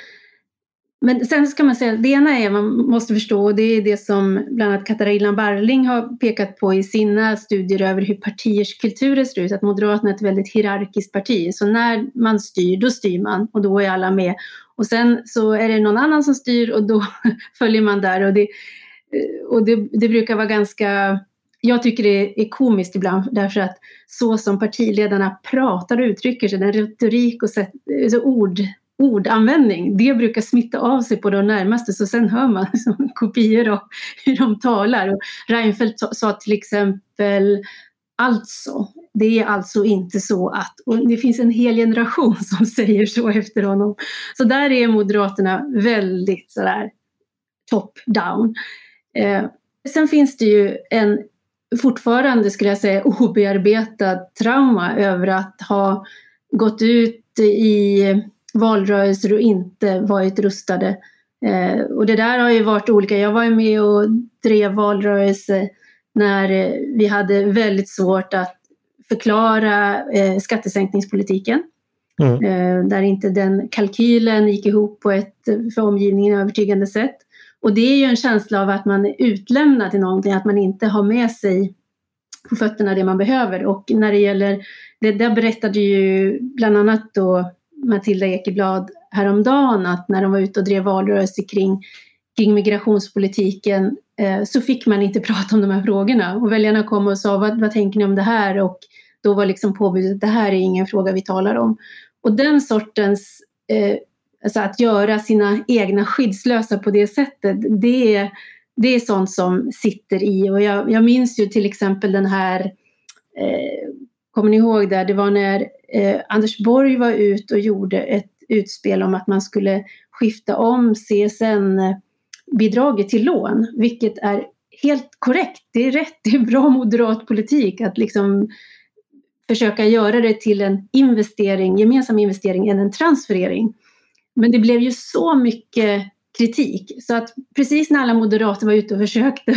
men sen ska man säga, det ena är man måste förstå och det är det som bland annat Katarina Barling har pekat på i sina studier över hur partiers kulturer ser ut, att Moderaterna är ett väldigt hierarkiskt parti. Så när man styr, då styr man och då är alla med. Och sen så är det någon annan som styr och då *laughs* följer man där. Och, det, och det, det brukar vara ganska jag tycker det är komiskt ibland därför att så som partiledarna pratar och uttrycker sig, den retorik och sätt, alltså ord, ordanvändning, det brukar smitta av sig på de närmaste så sen hör man *laughs* liksom kopior av hur de talar. Och Reinfeldt sa till exempel Alltså, det är alltså inte så att, och det finns en hel generation *laughs* som säger så efter honom. Så där är Moderaterna väldigt sådär top-down. Eh, sen finns det ju en fortfarande, skulle jag säga, *laughs* obearbetad trauma över att ha gått ut i valrörelser och inte varit rustade. Eh, och det där har ju varit olika. Jag var ju med och drev valrörelse när eh, vi hade väldigt svårt att förklara eh, skattesänkningspolitiken. Mm. Eh, där inte den kalkylen gick ihop på ett för omgivningen övertygande sätt. Och det är ju en känsla av att man är utlämnad till någonting, att man inte har med sig på fötterna det man behöver. Och när det gäller, det där berättade ju bland annat då Matilda Ekeblad häromdagen att när de var ute och drev valrörelse kring, kring migrationspolitiken eh, så fick man inte *laughs* prata om de här frågorna. Och väljarna kom och sa vad, vad tänker ni om det här? Och då var liksom påbudet det här är ingen fråga vi talar om. Och den sortens, eh, alltså att göra sina egna skyddslösa på det sättet, det är, det är sånt som sitter i. Och jag, jag minns ju till exempel den här, eh, kommer ni ihåg det, det var när eh, Anders Borg var ut och gjorde ett utspel om att man skulle skifta om CSN-bidraget till lån, vilket är helt korrekt. Det är rätt, det är bra moderat politik att liksom försöka göra det till en investering, gemensam investering än en transferering. Men det blev ju så mycket kritik så att precis när alla moderater var ute och försökte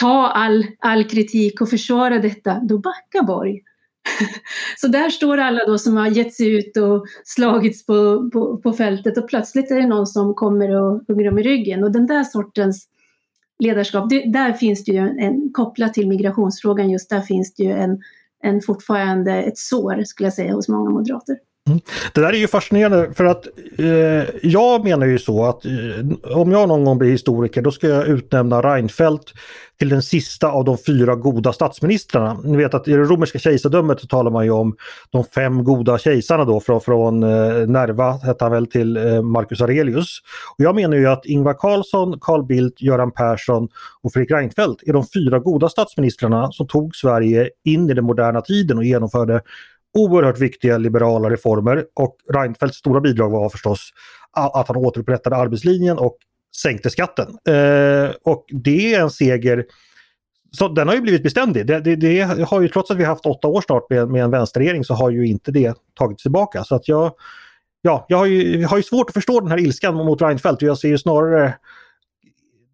ta all, all kritik och försvara detta, då backar Borg. *laughs* Så där står alla då som har gett sig ut och slagits på, på, på fältet och plötsligt är det någon som kommer och hugger dem i ryggen. Och den där sortens ledarskap, det, där finns det ju en, en kopplat till migrationsfrågan, just där finns det ju en, en fortfarande ett sår skulle jag säga hos många moderater. Mm. Det där är ju fascinerande för att eh, jag menar ju så att eh, om jag någon gång blir historiker då ska jag utnämna Reinfeldt till den sista av de fyra goda statsministrarna. Ni vet att i det romerska kejsardömet så talar man ju om de fem goda kejsarna då från, från eh, Nerva, hette han väl, till eh, Marcus Aurelius. Och jag menar ju att Ingvar Carlsson, Carl Bildt, Göran Persson och Fredrik Reinfeldt är de fyra goda statsministrarna som tog Sverige in i den moderna tiden och genomförde oerhört viktiga liberala reformer och Reinfeldts stora bidrag var förstås att han återupprättade arbetslinjen och sänkte skatten. Eh, och det är en seger så den har ju blivit beständig. Det, det, det, har ju, trots att vi haft åtta år snart med, med en vänsterregering så har ju inte det tagits tillbaka. Så att jag, ja, jag har, ju, har ju svårt att förstå den här ilskan mot Reinfeldt och jag ser ju snarare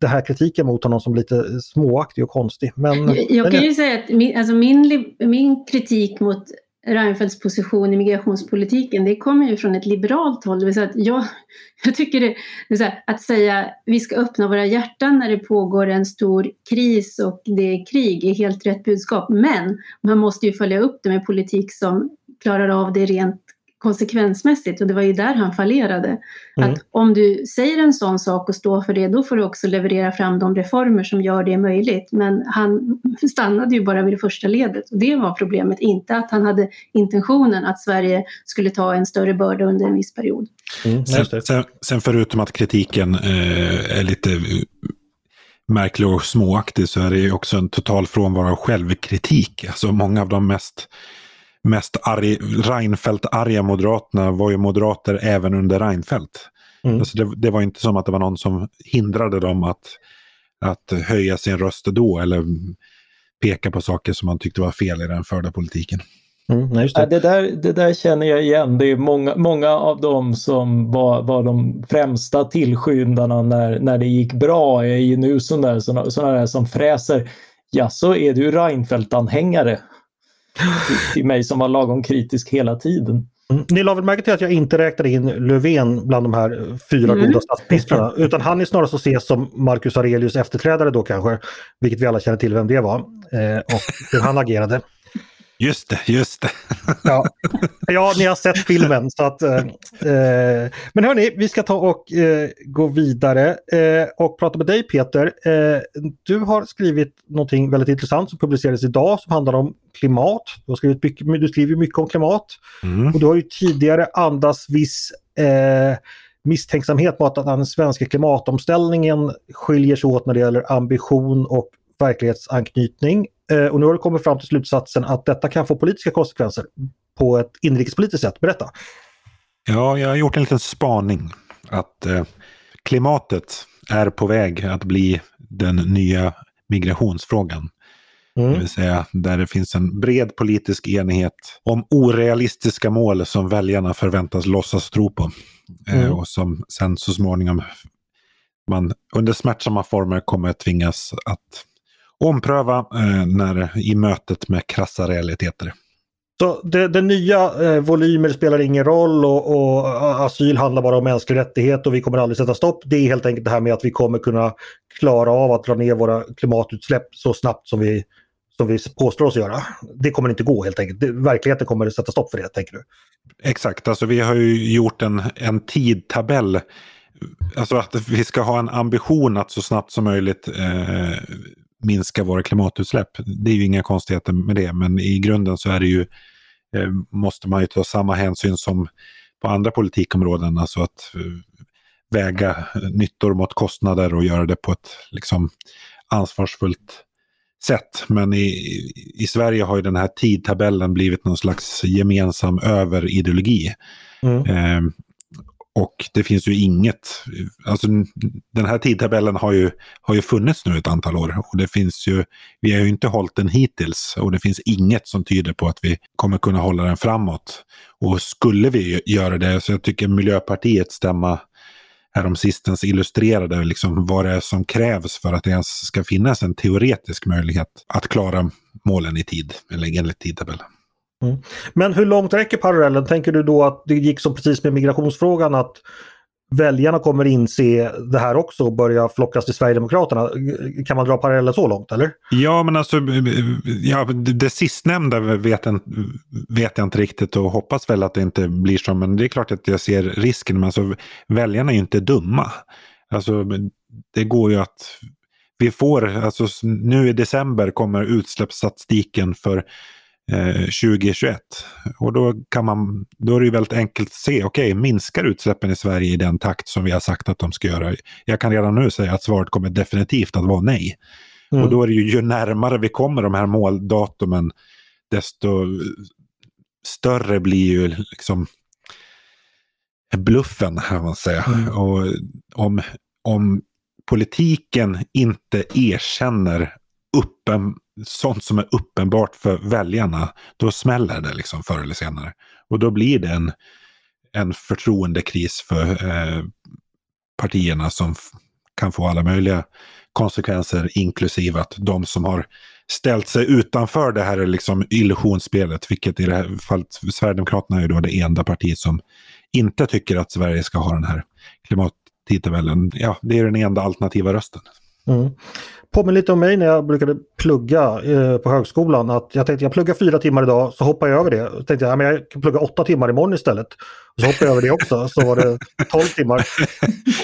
den här kritiken mot honom som lite småaktig och konstig. Men, jag, jag kan ju säga att min, alltså min, min kritik mot Reinfeldts position i migrationspolitiken, det kommer ju från ett liberalt håll. Det vill säga att jag, *laughs* jag tycker det, det här, att säga vi ska öppna våra hjärtan när det pågår en stor kris och det är krig är helt rätt budskap. Men man måste ju följa upp det med politik som klarar av det rent konsekvensmässigt och det var ju där han fallerade. Mm. Att om du säger en sån sak och står för det, då får du också leverera fram de reformer som gör det möjligt. Men han stannade ju bara vid det första ledet och det var problemet, inte att han hade intentionen att Sverige skulle ta en större börda under en viss period. Mm, sen, sen, sen, förutom att kritiken eh, är lite märklig och småaktig så är det också en total frånvaro av självkritik. Alltså många av de mest mest Reinfeldt-arga moderaterna var ju moderater även under Reinfeldt. Mm. Alltså det, det, var inte som att det var någon som hindrade dem att, att höja sin röst då eller peka på saker som man tyckte var fel i den förda politiken. Mm, nej, det. det. där, det där känner jag igen. Det är många, många av dem som var, var de främsta tillskyndarna när, när det gick bra är ju nu sådana där, såna där som fräser. Ja, så är du Reinfeldt-anhängare? Till mig som var lagom kritisk hela tiden. Mm. Ni la väl märke till att jag inte räknade in Löfven bland de här fyra mm. goda statsministrarna. Utan han är snarast att ses som Marcus Aurelius efterträdare då kanske. Vilket vi alla känner till vem det var. Eh, och hur han agerade. Just det, just det. *laughs* ja. ja, ni har sett filmen. Så att, eh, eh, men hörni, vi ska ta och eh, gå vidare eh, och prata med dig Peter. Eh, du har skrivit någonting väldigt intressant som publicerades idag som handlar om klimat. Du, har skrivit mycket, du skriver mycket om klimat. Mm. Och du har ju tidigare andats viss eh, misstänksamhet mot att den svenska klimatomställningen skiljer sig åt när det gäller ambition och verklighetsanknytning. Eh, och nu har du kommit fram till slutsatsen att detta kan få politiska konsekvenser på ett inrikespolitiskt sätt. Berätta! Ja, jag har gjort en liten spaning. Att eh, klimatet är på väg att bli den nya migrationsfrågan. Mm. Det vill säga där det finns en bred politisk enighet om orealistiska mål som väljarna förväntas låtsas tro på. Eh, mm. Eh, och som sen så småningom man under smärtsamma former kommer tvingas att ompröva eh, när, i mötet med krassa realiteter. Så det, det nya eh, volymer spelar ingen roll och, och, asyl handlar bara om mänsklig rättighet och vi kommer aldrig sätta stopp. Det är helt enkelt det här med att vi kommer kunna klara av att dra ner våra klimatutsläpp så snabbt som vi, som vi påstår oss göra. Det kommer inte gå helt enkelt. Verkligheten kommer att sätta stopp för det, tänker du? Exakt, alltså vi har ju gjort en, en tidtabell. Alltså att vi ska ha en ambition att så snabbt som möjligt eh, minska våra klimatutsläpp. Det är ju inga konstigheter med det, men i grunden så är det ju, eh, måste man ju ta samma hänsyn som på andra politikområden, alltså att eh, väga nyttor mot kostnader och göra det på ett liksom, ansvarsfullt sätt. Men i, i Sverige har ju den här tidtabellen blivit någon slags gemensam överideologi. Mm. Eh, och det finns ju inget, alltså den här tidtabellen har ju, har ju funnits nu ett antal år och det finns ju, vi har ju inte hållit den hittills och det finns inget som tyder på att vi kommer kunna hålla den framåt. Och skulle vi göra det, så jag tycker Miljöpartiets stämma häromsistens illustrerade liksom vad det är som krävs för att det ens ska finnas en teoretisk möjlighet att klara målen i tid, eller enligt tidtabellen. Mm. Men hur långt räcker parallellen? Tänker du då att det gick som precis med migrationsfrågan att väljarna kommer inse det här också och börja flockas till Sverigedemokraterna. Kan man dra paralleller så långt eller? Ja men alltså ja, det sistnämnda vet jag, vet jag inte riktigt och hoppas väl att det inte blir så. Men det är klart att jag ser risken. Men alltså, väljarna är ju inte dumma. Alltså, det går ju att vi får, alltså nu i december kommer utsläppsstatistiken för 2021. Eh, och då, kan man, då är det väldigt enkelt att se, okej, okay, minskar utsläppen i Sverige i den takt som vi har sagt att de ska göra? Jag kan redan nu säga att svaret kommer definitivt att vara nej. Mm. Och då är det ju, ju närmare vi kommer de här måldatumen, desto större blir ju liksom bluffen, kan man säga. Mm. Och om, om politiken inte erkänner uppen, sånt som är uppenbart för väljarna, då smäller det liksom förr eller senare. Och då blir det en, en förtroendekris för eh, partierna som kan få alla möjliga konsekvenser, inklusive att de som har ställt sig utanför det här liksom illusionsspelet, vilket i det här fallet Sverigedemokraterna är då det enda partiet som inte tycker att Sverige ska ha den här klimattidtabellen. Ja, det är den enda alternativa rösten. Mm påminner lite om mig när jag brukade plugga eh, på högskolan. Att jag tänkte jag pluggar fyra timmar idag, så hoppar jag över det. Så tänkte jag ja, men jag kan plugga åtta timmar imorgon istället. Och så hoppade jag över det också, så var det tolv timmar. *laughs*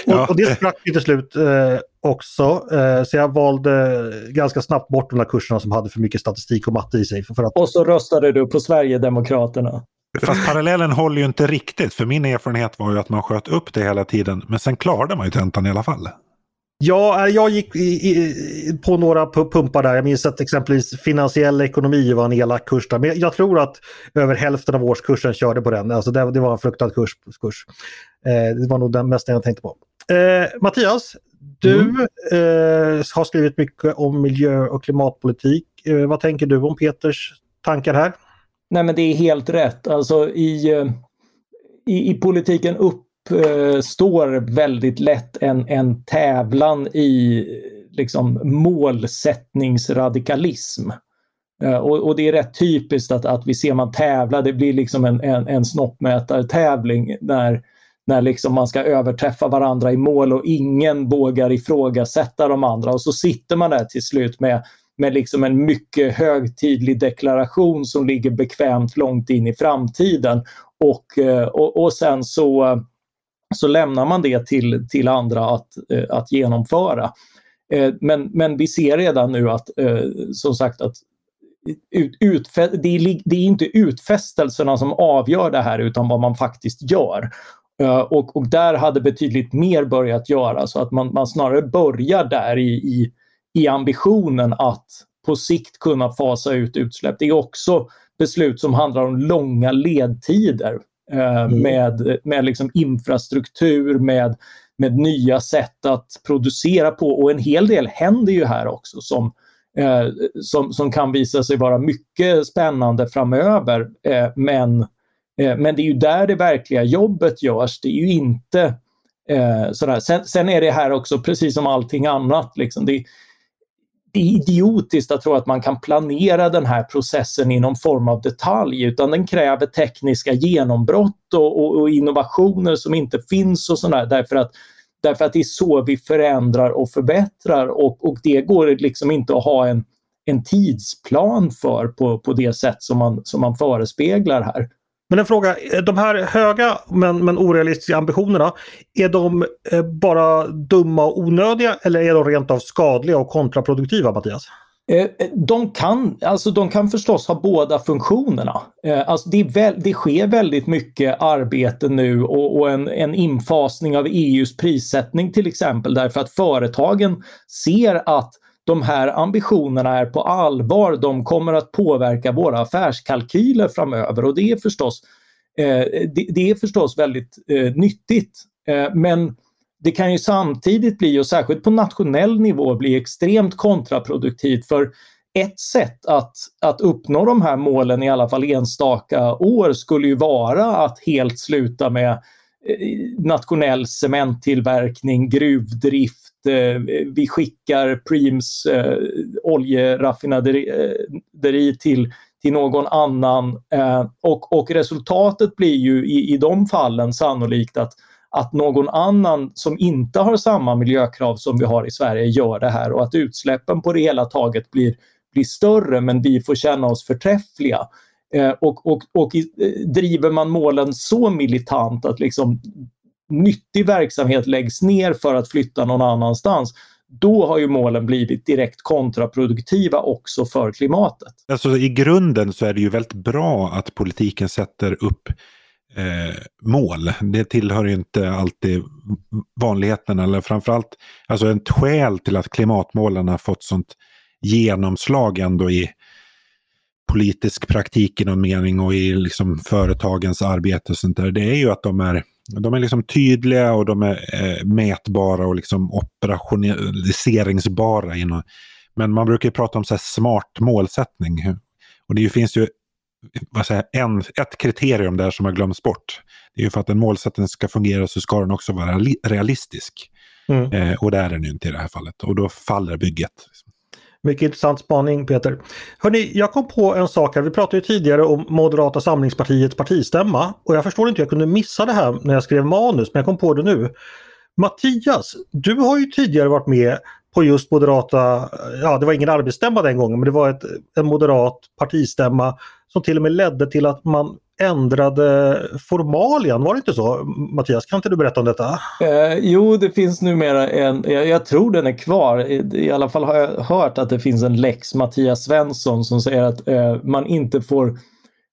Och, och det sprack ju till slut eh, också. Eh, så jag valde ganska snabbt bort de där kurserna som hade för mycket statistik och matte i sig. För att... Och så röstade du på Sverigedemokraterna. Fast parallellen håller ju inte riktigt, för min erfarenhet var ju att man sköt upp det hela tiden, men sen klarade man ju tentan i alla fall. Ja, eh, jag gick i, i, på några pumpar där. Jag minns att exempelvis finansiell ekonomi var en elak kurs där. Men jag tror att över hälften av årskursen körde på den. Alltså det, det var en fruktad kurs. kurs. Eh, det var nog den mesta jag tänkte på. Eh, Mattias, du mm. eh, har skrivit mycket om miljö och klimatpolitik. Eh, vad tänker du om Peters tankar här? Nej men det är helt rätt. Alltså i, eh, i, i politiken upp Eh, uppstår väldigt lätt en, en tävlan i liksom, målsättningsradikalism. Eh, och, och, det är rätt typiskt att, att vi ser man tävla, det blir liksom en, en, en snoppmätartävling när, när liksom man ska överträffa varandra i mål och ingen vågar ifrågasätta de andra. Och så sitter man där till slut med, med liksom en mycket högtidlig deklaration som ligger bekvämt långt in i framtiden. Och, eh, och, och sen så så lämnar man det till, till andra att, eh, att genomföra. Eh, men, men vi ser redan nu att, eh, som sagt, att ut, utfä, det, är, det är inte utfästelserna som avgör det här utan vad man faktiskt gör. Eh, och, och där hade betydligt mer börjat göra så att man, man snarare börjar där i, i, i ambitionen att på sikt kunna fasa ut utsläpp. Det är också beslut som handlar om långa ledtider. Eh, mm. med, med liksom infrastruktur, med, med nya sätt att producera på och en hel del händer ju här också som, eh, som, som kan visa sig vara mycket spännande framöver. Eh, men, eh, men det är ju där det verkliga jobbet görs. Det är ju inte eh, sådär. Sen, sen, är det här också precis som allting annat. Liksom, det, det är idiotiskt att tro att man kan planera den här processen i någon form av detalj utan den kräver tekniska genombrott och, och, och innovationer som inte finns och sådär därför att, därför att det är så vi förändrar och förbättrar och, och det går liksom inte att ha en, en tidsplan för på, på det sätt som man, som man förespeglar här. Men en fråga, eh, de här höga men, men orealistiska ambitionerna, är de eh, bara dumma och onödiga eller är de rent av skadliga och kontraproduktiva Mattias? Eh, de kan, alltså de kan förstås ha båda funktionerna. Alltså det, väl, det sker väldigt mycket arbete nu och, och, en, en infasning av EUs prissättning till exempel därför att företagen ser att de här ambitionerna är på allvar. De kommer att påverka våra affärskalkyler framöver och det är förstås, eh, det, det, är förstås väldigt eh, nyttigt. Eh, men det kan ju samtidigt bli, och särskilt på nationell nivå, bli extremt kontraproduktivt för ett sätt att, att uppnå de här målen, i alla fall enstaka år, skulle ju vara att helt sluta med eh, nationell cementtillverkning, gruvdrift, Eh, vi skickar Preems eh, oljeraffinaderi eh, till, till någon annan. Eh, och, och resultatet blir ju i, i de fallen sannolikt att att någon annan som inte har samma miljökrav som vi har i Sverige gör det här och att utsläppen på det hela taget blir, blir större men vi får känna oss förträffliga. Eh, och, och, och i, driver man målen så militant att liksom nyttig verksamhet läggs ner för att flytta någon annanstans, då har ju målen blivit direkt kontraproduktiva också för klimatet. Alltså i grunden så är det ju väldigt bra att politiken sätter upp eh, mål. Det tillhör ju inte alltid vanligheterna, eller framförallt alltså ett skäl till att klimatmålen har fått sånt genomslag ändå i politisk praktik i någon mening och i liksom företagens arbete och sånt där. Det är ju att de är, de är liksom tydliga och de är eh, mätbara och liksom operationaliseringsbara. Inom, men man brukar ju prata om så smart målsättning. Och det finns ju vad säger, en, ett kriterium där som har glömts bort. Det är ju för att en målsättning ska fungera så ska den också vara realistisk. Mm. Eh, och det är den ju inte i det här fallet. Och då faller bygget. Mycket intressant spaning Peter. Hörrni, jag kom på en sak här. Vi pratade ju tidigare om Moderata samlingspartiets partistämma. Och jag förstår inte hur jag kunde missa det här när jag skrev manus, men jag kom på det nu. Mattias, du har ju tidigare varit med på just moderata, ja det var ingen arbetsstämma den gången, men det var ett, en moderat partistämma som till och med ledde till att man ändrade formalian, var det inte så? Mattias, kan inte du berätta om detta? Eh, jo, det finns numera en, jag, jag, tror den är kvar, I, i alla fall har jag hört att det finns en lex Mattias Svensson som säger att eh, man inte får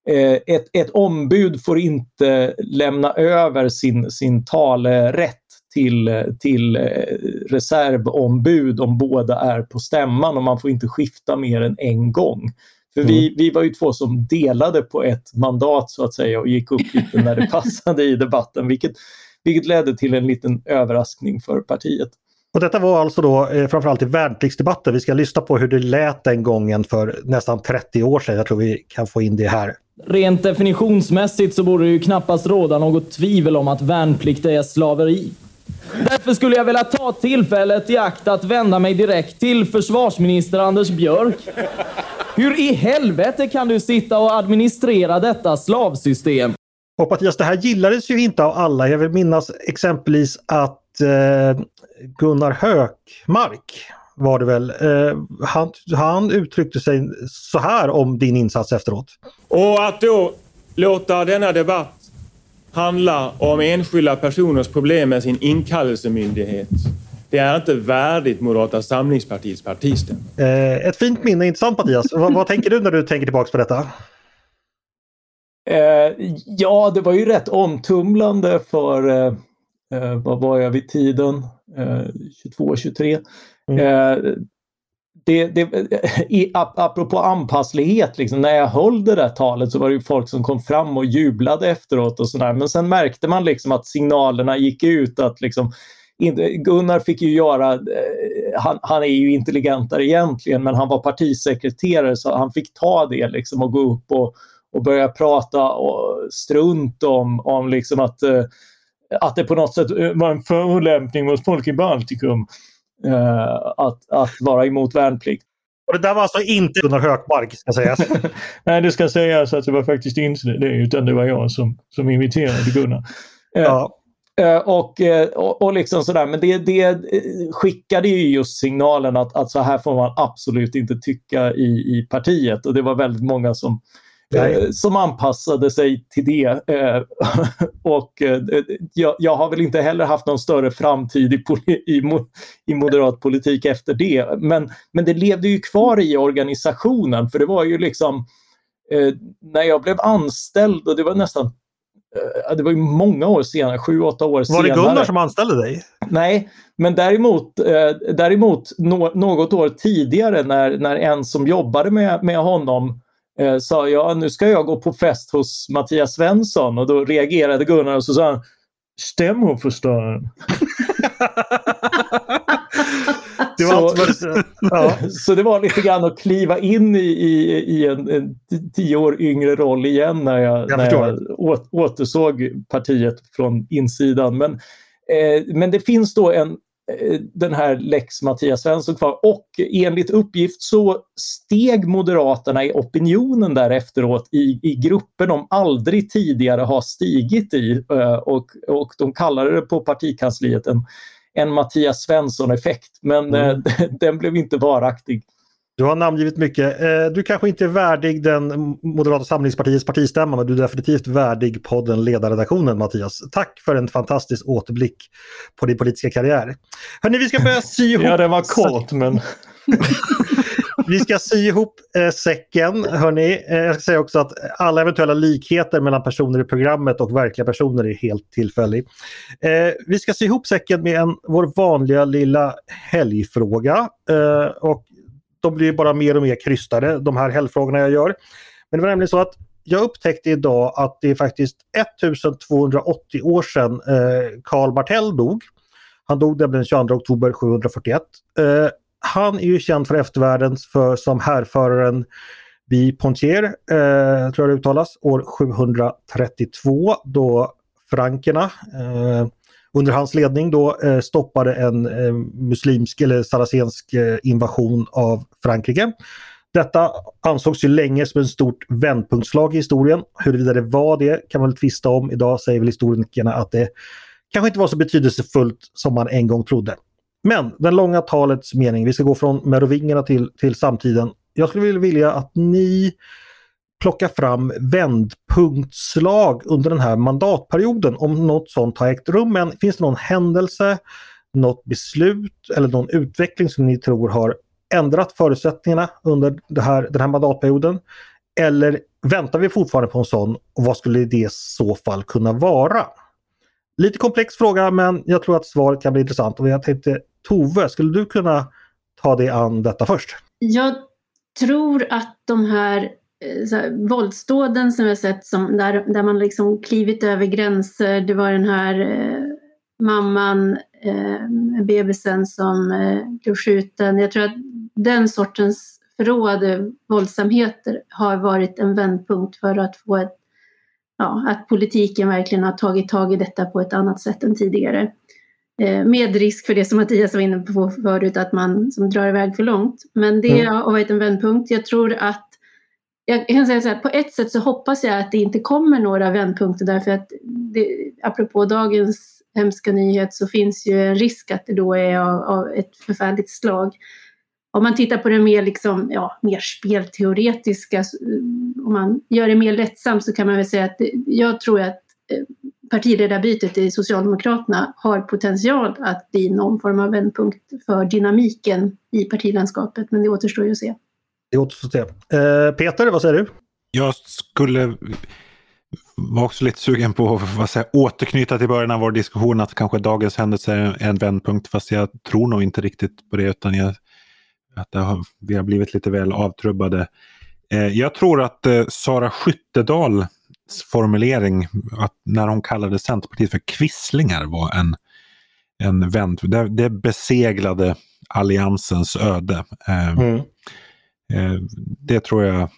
eh, ett, ett ombud får inte lämna över sin, sin talerätt till, till eh, reservombud om båda är på stämman och man får inte skifta mer än en gång. För mm. vi, vi var ju två som delade på ett mandat så att säga och gick upp lite när det *laughs* passade i debatten, vilket, vilket ledde till en liten överraskning för partiet. Och detta var alltså då eh, framförallt i värnpliktsdebatten. Vi ska lyssna på hur det lät den gången för nästan 30 år sedan. Jag tror vi kan få in det här. Rent definitionsmässigt så borde det ju knappast råda något tvivel om att värnplikt är slaveri. Därför skulle jag vilja ta tillfället i akt att vända mig direkt till försvarsminister Anders Björk. Hur i helvete kan du sitta och administrera detta slavsystem? Och Mattias, det här gillades ju inte av alla. Jag vill minnas exempelvis att eh, Gunnar Hökmark var det väl. Eh, han, han uttryckte sig så här om din insats efteråt. Och att då låta denna debatt handla om enskilda personers problem med sin inkallelsemyndighet det är inte värdigt Moderata samlingspartiets partistämma. Eh, ett fint minne, inte sant Mattias? vad, vad tänker du när du tänker tillbaka på detta? Eh, ja, det var ju rätt omtumlande för, eh, eh vad var jag vid tiden? 22, 23. Mm. Eh, det, det, i, apropå anpasslighet, liksom, när jag höll det där talet så var det ju folk som kom fram och jublade efteråt och sådär. Men sen märkte man liksom att signalerna gick ut att liksom, Gunnar fick ju göra, eh, han, han, är ju intelligentare egentligen, men han var partisekreterare så han fick ta det liksom och gå upp och, och börja prata och strunt om, om liksom att, eh, att det på något sätt var en förolämpning mot folk i Baltikum att, att vara emot värnplikt. Och det där var alltså inte Gunnar Hökmark, ska sägas. *laughs* Nej, det ska sägas att det var faktiskt inte det, utan det var jag som, som imiterade Gunnar. Ja. Eh, och, eh, och, och, liksom sådär. Men det, det eh, skickade ju just signalen att, att så här får man absolut inte tycka i, i partiet. Och det var väldigt många som, eh, som anpassade sig till det. Eh, *laughs* och eh, jag, jag, har väl inte heller haft någon större framtid i, i, i moderat politik efter det. Men, men det levde ju kvar i organisationen för det var ju liksom när jag blev anställd och det var nästan det var ju många år senare, sju, åtta år senare. Var det Gunnar som anställde dig? Nej, men däremot, eh, däremot no något år tidigare när, när en som jobbade med, med honom eh, sa ja, nu ska jag gå på fest hos Mattias Svensson och då reagerade Gunnar och så sa han Stämmoförstöraren. *laughs* *laughs* det var så, *laughs* ja. så det var lite grann att kliva in i, i, i en, en tio år yngre roll igen när jag, jag när jag återsåg partiet från insidan. Men, eh, men det finns då en, eh, den här lex Mattias Svensson kvar och enligt uppgift så steg Moderaterna i opinionen där efteråt i, i grupper de aldrig tidigare har stigit i eh, och, och de kallade det på partikansliet en en Mattias Svensson-effekt, men mm. Eh, *laughs* den blev inte varaktig. Du har namngivit mycket. Eh, du kanske inte är värdig den Moderata samlingspartiets partistämma men du är definitivt värdig podden Ledarredaktionen Mattias. Tack för en fantastisk återblick på din politiska karriär. Hörni, vi ska börja sy *laughs* ihop... ja, det var kort men... *laughs* vi ska sy ihop eh, säcken. Hörrni. Eh, jag ska säga också att alla eventuella likheter mellan personer i programmet och verkliga personer är helt tillfällig. Eh, vi ska sy ihop säcken med en, vår vanliga lilla helgfråga. Eh, och de blir bara mer och mer krystade, de här helgfrågorna jag gör. Men det var nämligen så att jag upptäckte idag att det är faktiskt 1280 år sedan eh, Karl Bartel dog. Han dog den 22 oktober 741. Han är ju känd för eftervärlden för, som härföraren vid Pontier, eh, tror jag det uttalas, år 732 då frankerna eh, under hans ledning då eh, stoppade en eh, muslimsk eller saracensk eh, invasion av Frankrike. Detta ansågs ju länge som ett stort vändpunktslag i historien. Huruvida det var det kan man väl tvista om. Idag säger väl historikerna att det kanske inte var så betydelsefullt som man en gång trodde. Men den långa talets mening, vi ska gå från merovingerna till, till samtiden. Jag skulle vilja att ni plockar fram vändpunktslag under den här mandatperioden om något sånt har ägt rum. Men finns det någon händelse, något beslut eller någon utveckling som ni tror har ändrat förutsättningarna under det här, den här mandatperioden? Eller väntar vi fortfarande på en sån och vad skulle det i så fall kunna vara? Lite komplex fråga men jag tror att svaret kan bli intressant. Och jag tänkte Tove, skulle du kunna ta dig an detta först? Jag tror att de här, eh, så här våldsdåden som vi har sett som, där, där man liksom klivit över gränser. Det var den här eh, mamman, eh, bebisen som eh, blev skjuten. Jag tror att den sortens förråade eh, våldsamheter har varit en vändpunkt för att få ett ja, att politiken verkligen har tagit tag i detta på ett annat sätt än tidigare. Eh, med risk för det som Mattias var inne på förut, att man som drar iväg för långt. Men det mm. har varit en vändpunkt. Jag tror att, jag kan säga så här, på ett sätt så hoppas jag att det inte kommer några vändpunkter därför att det, apropå dagens hemska nyhet så finns ju en risk att det då är av, av ett förfärligt slag om man tittar på det mer, liksom, ja, mer spelteoretiska, om man gör det mer lättsamt så kan man väl säga att jag tror att eh, partiledarbytet i Socialdemokraterna har potential att bli någon form av vändpunkt för dynamiken i partilandskapet, men det återstår ju att se. Det återstår att se. Eh, Peter, vad säger du? Jag skulle var också lite sugen på att återknyta till början av vår diskussion att kanske dagens händelse är en vändpunkt, fast jag tror nog inte riktigt på det, utan jag att har, vi har blivit lite väl avtrubbade. Eh, jag tror att eh, Sara Skyttedals formulering, att när hon kallade Centerpartiet för kvisslingar var en, en vänd. Det, det beseglade alliansens öde. Eh, mm. Eh, det tror jag,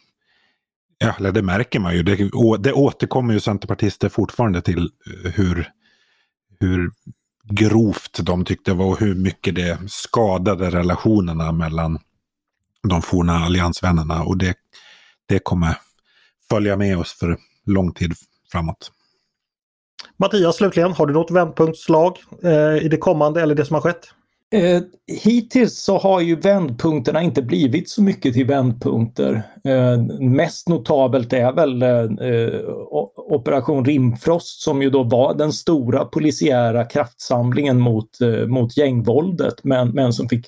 ja, det märker man ju. Det, det återkommer ju centerpartister fortfarande till eh, hur, hur grovt de tyckte var och hur mycket det skadade relationerna mellan de forna alliansvännerna. Och det, det kommer följa med oss för lång tid framåt. Mattias slutligen, har du något vändpunktslag eh, i det kommande eller det som har skett? Eh, hittills så har ju vändpunkterna inte blivit så mycket till vändpunkter. Eh, mest notabelt är väl eh, eh Operation Rimfrost som ju då var den stora polisiära kraftsamlingen mot, eh, mot gängvåldet men, men som fick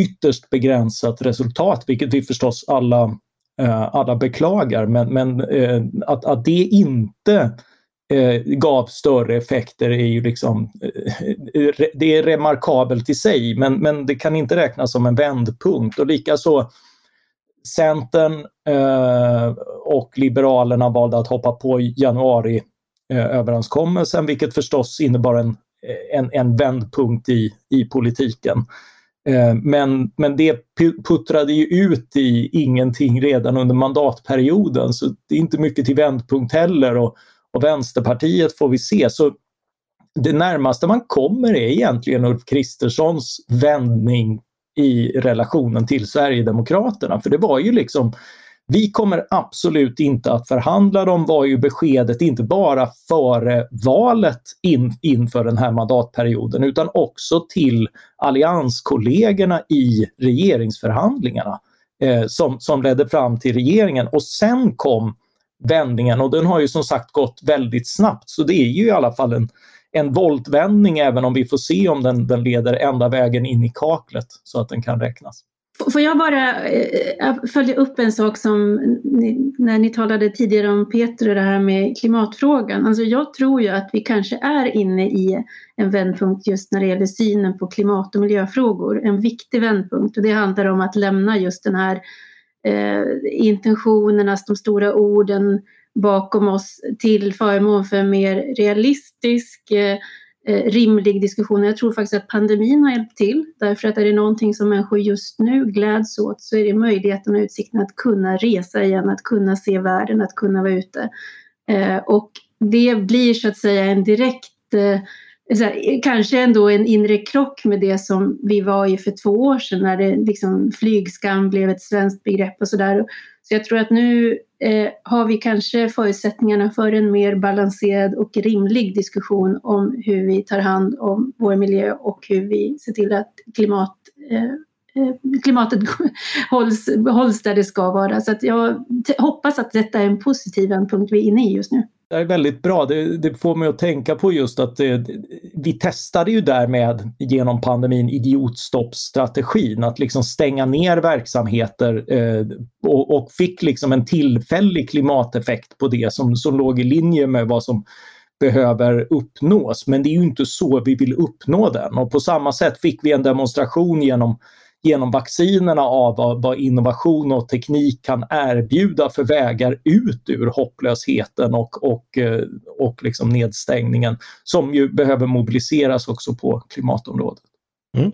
ytterst begränsat resultat, vilket vi förstås alla, eh, alla beklagar. Men, men eh, att, att det inte eh, gav större effekter är ju liksom, eh, eh det är remarkabelt i sig men, men det kan inte räknas som en vändpunkt och likaså Centern eh, och Liberalerna valde att hoppa på januariöverenskommelsen vilket förstås innebar en, en, en vändpunkt i, i politiken. Eh, men, men det puttrade ju ut i ingenting redan under mandatperioden så det är inte mycket till vändpunkt heller. Och, och Vänsterpartiet får vi se. Så det närmaste man kommer är egentligen Ulf Kristerssons vändning i relationen till Sverigedemokraterna. För det var ju liksom, vi kommer absolut inte att förhandla dem var ju beskedet inte bara före valet in, inför den här mandatperioden utan också till allianskollegorna i regeringsförhandlingarna eh, som, som ledde fram till regeringen och sen kom vändningen och den har ju som sagt gått väldigt snabbt så det är ju i alla fall en, en voltvändning även om vi får se om den, den leder ända vägen in i kaklet så att den kan räknas. Får jag bara eh, eh, följa upp en sak som ni, när ni talade tidigare om Peter och det här med klimatfrågan. Alltså jag tror ju att vi kanske är inne i en vändpunkt just när det gäller synen på klimat och miljöfrågor. En viktig vändpunkt och det handlar om att lämna just den här eh, intentionerna, de stora orden bakom oss till förmån för en mer realistisk eh, eh, rimlig diskussion. Jag tror faktiskt att pandemin har hjälpt till därför att är det någonting som människor just nu gläds åt så är det möjligheten och utsikten att kunna resa igen, att kunna se världen, att kunna vara ute. Eh, och det blir så att säga en direkt eh, här, kanske ändå en inre krock med det som vi var i för två år sedan när det liksom flygskam blev ett svenskt begrepp och sådär. Så jag tror att nu eh, har vi kanske förutsättningarna för en mer balanserad och rimlig diskussion om hur vi tar hand om vår miljö och hur vi ser till att klimat, eh, eh klimatet *laughs* hålls, hålls där det ska vara. Så att jag hoppas att detta är en positiv punkt vi är inne i just nu. Det är väldigt bra. Det, det, får mig att tänka på just att det, vi testade ju därmed genom pandemin idiotstoppsstrategin. att liksom stänga ner verksamheter eh, och, och, fick liksom en tillfällig klimateffekt på det som, som låg i linje med vad som behöver uppnås. Men det är ju inte så vi vill uppnå den och på samma sätt fick vi en demonstration genom genom vaccinerna av vad, vad, innovation och teknik kan erbjuda för vägar ut ur hopplösheten och, och, eh, och liksom nedstängningen som ju behöver mobiliseras också på klimatområdet. Mm.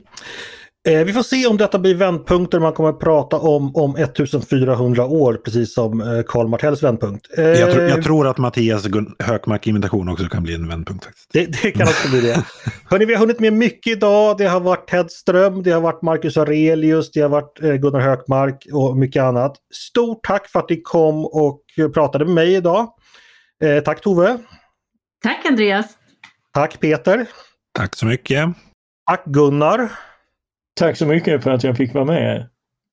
Eh, vi får se om detta blir vändpunkter man kommer att prata om om 1400 år, precis som eh, Karl Martells vändpunkt. Eh, jag, tror, jag, tror, att Mattias Hökmark-imitation också kan bli en vändpunkt. Faktiskt. Det, det kan också bli det. Hörrni, vi har hunnit med mycket idag. Det har varit Ted Ström, det har varit Marcus Aurelius, det har varit eh, Gunnar Hökmark och mycket annat. Stort tack för att ni kom och pratade med mig idag. Eh, tack Tove! Tack Andreas! Tack Peter! Tack så mycket! Tack Gunnar! Tack så mycket för att jag fick vara med.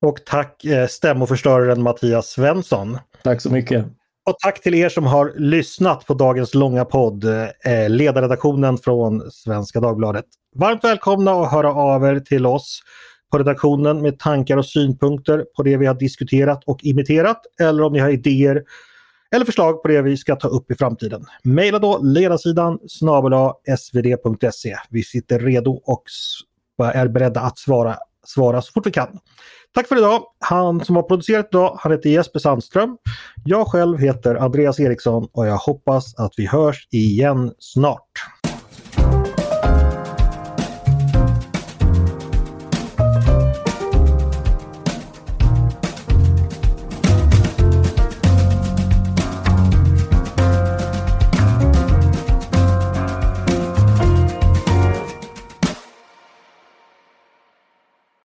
Och tack eh, stämmoförstöraren Mattias Svensson. Tack så mycket. Och tack till er som har lyssnat på dagens långa podd, eh, ledarredaktionen från Svenska Dagbladet. Varmt välkomna att höra av er till oss på redaktionen med tankar och synpunkter på det vi har diskuterat och imiterat eller om ni har idéer eller förslag på det vi ska ta upp i framtiden. Maila då ledarsidan snabel svd.se. Vi sitter redo och är beredda att svara, svara så fort vi kan. Tack för idag! Han som har producerat idag, han heter Jesper Sandström. Jag själv heter Andreas Eriksson och jag hoppas att vi hörs igen snart.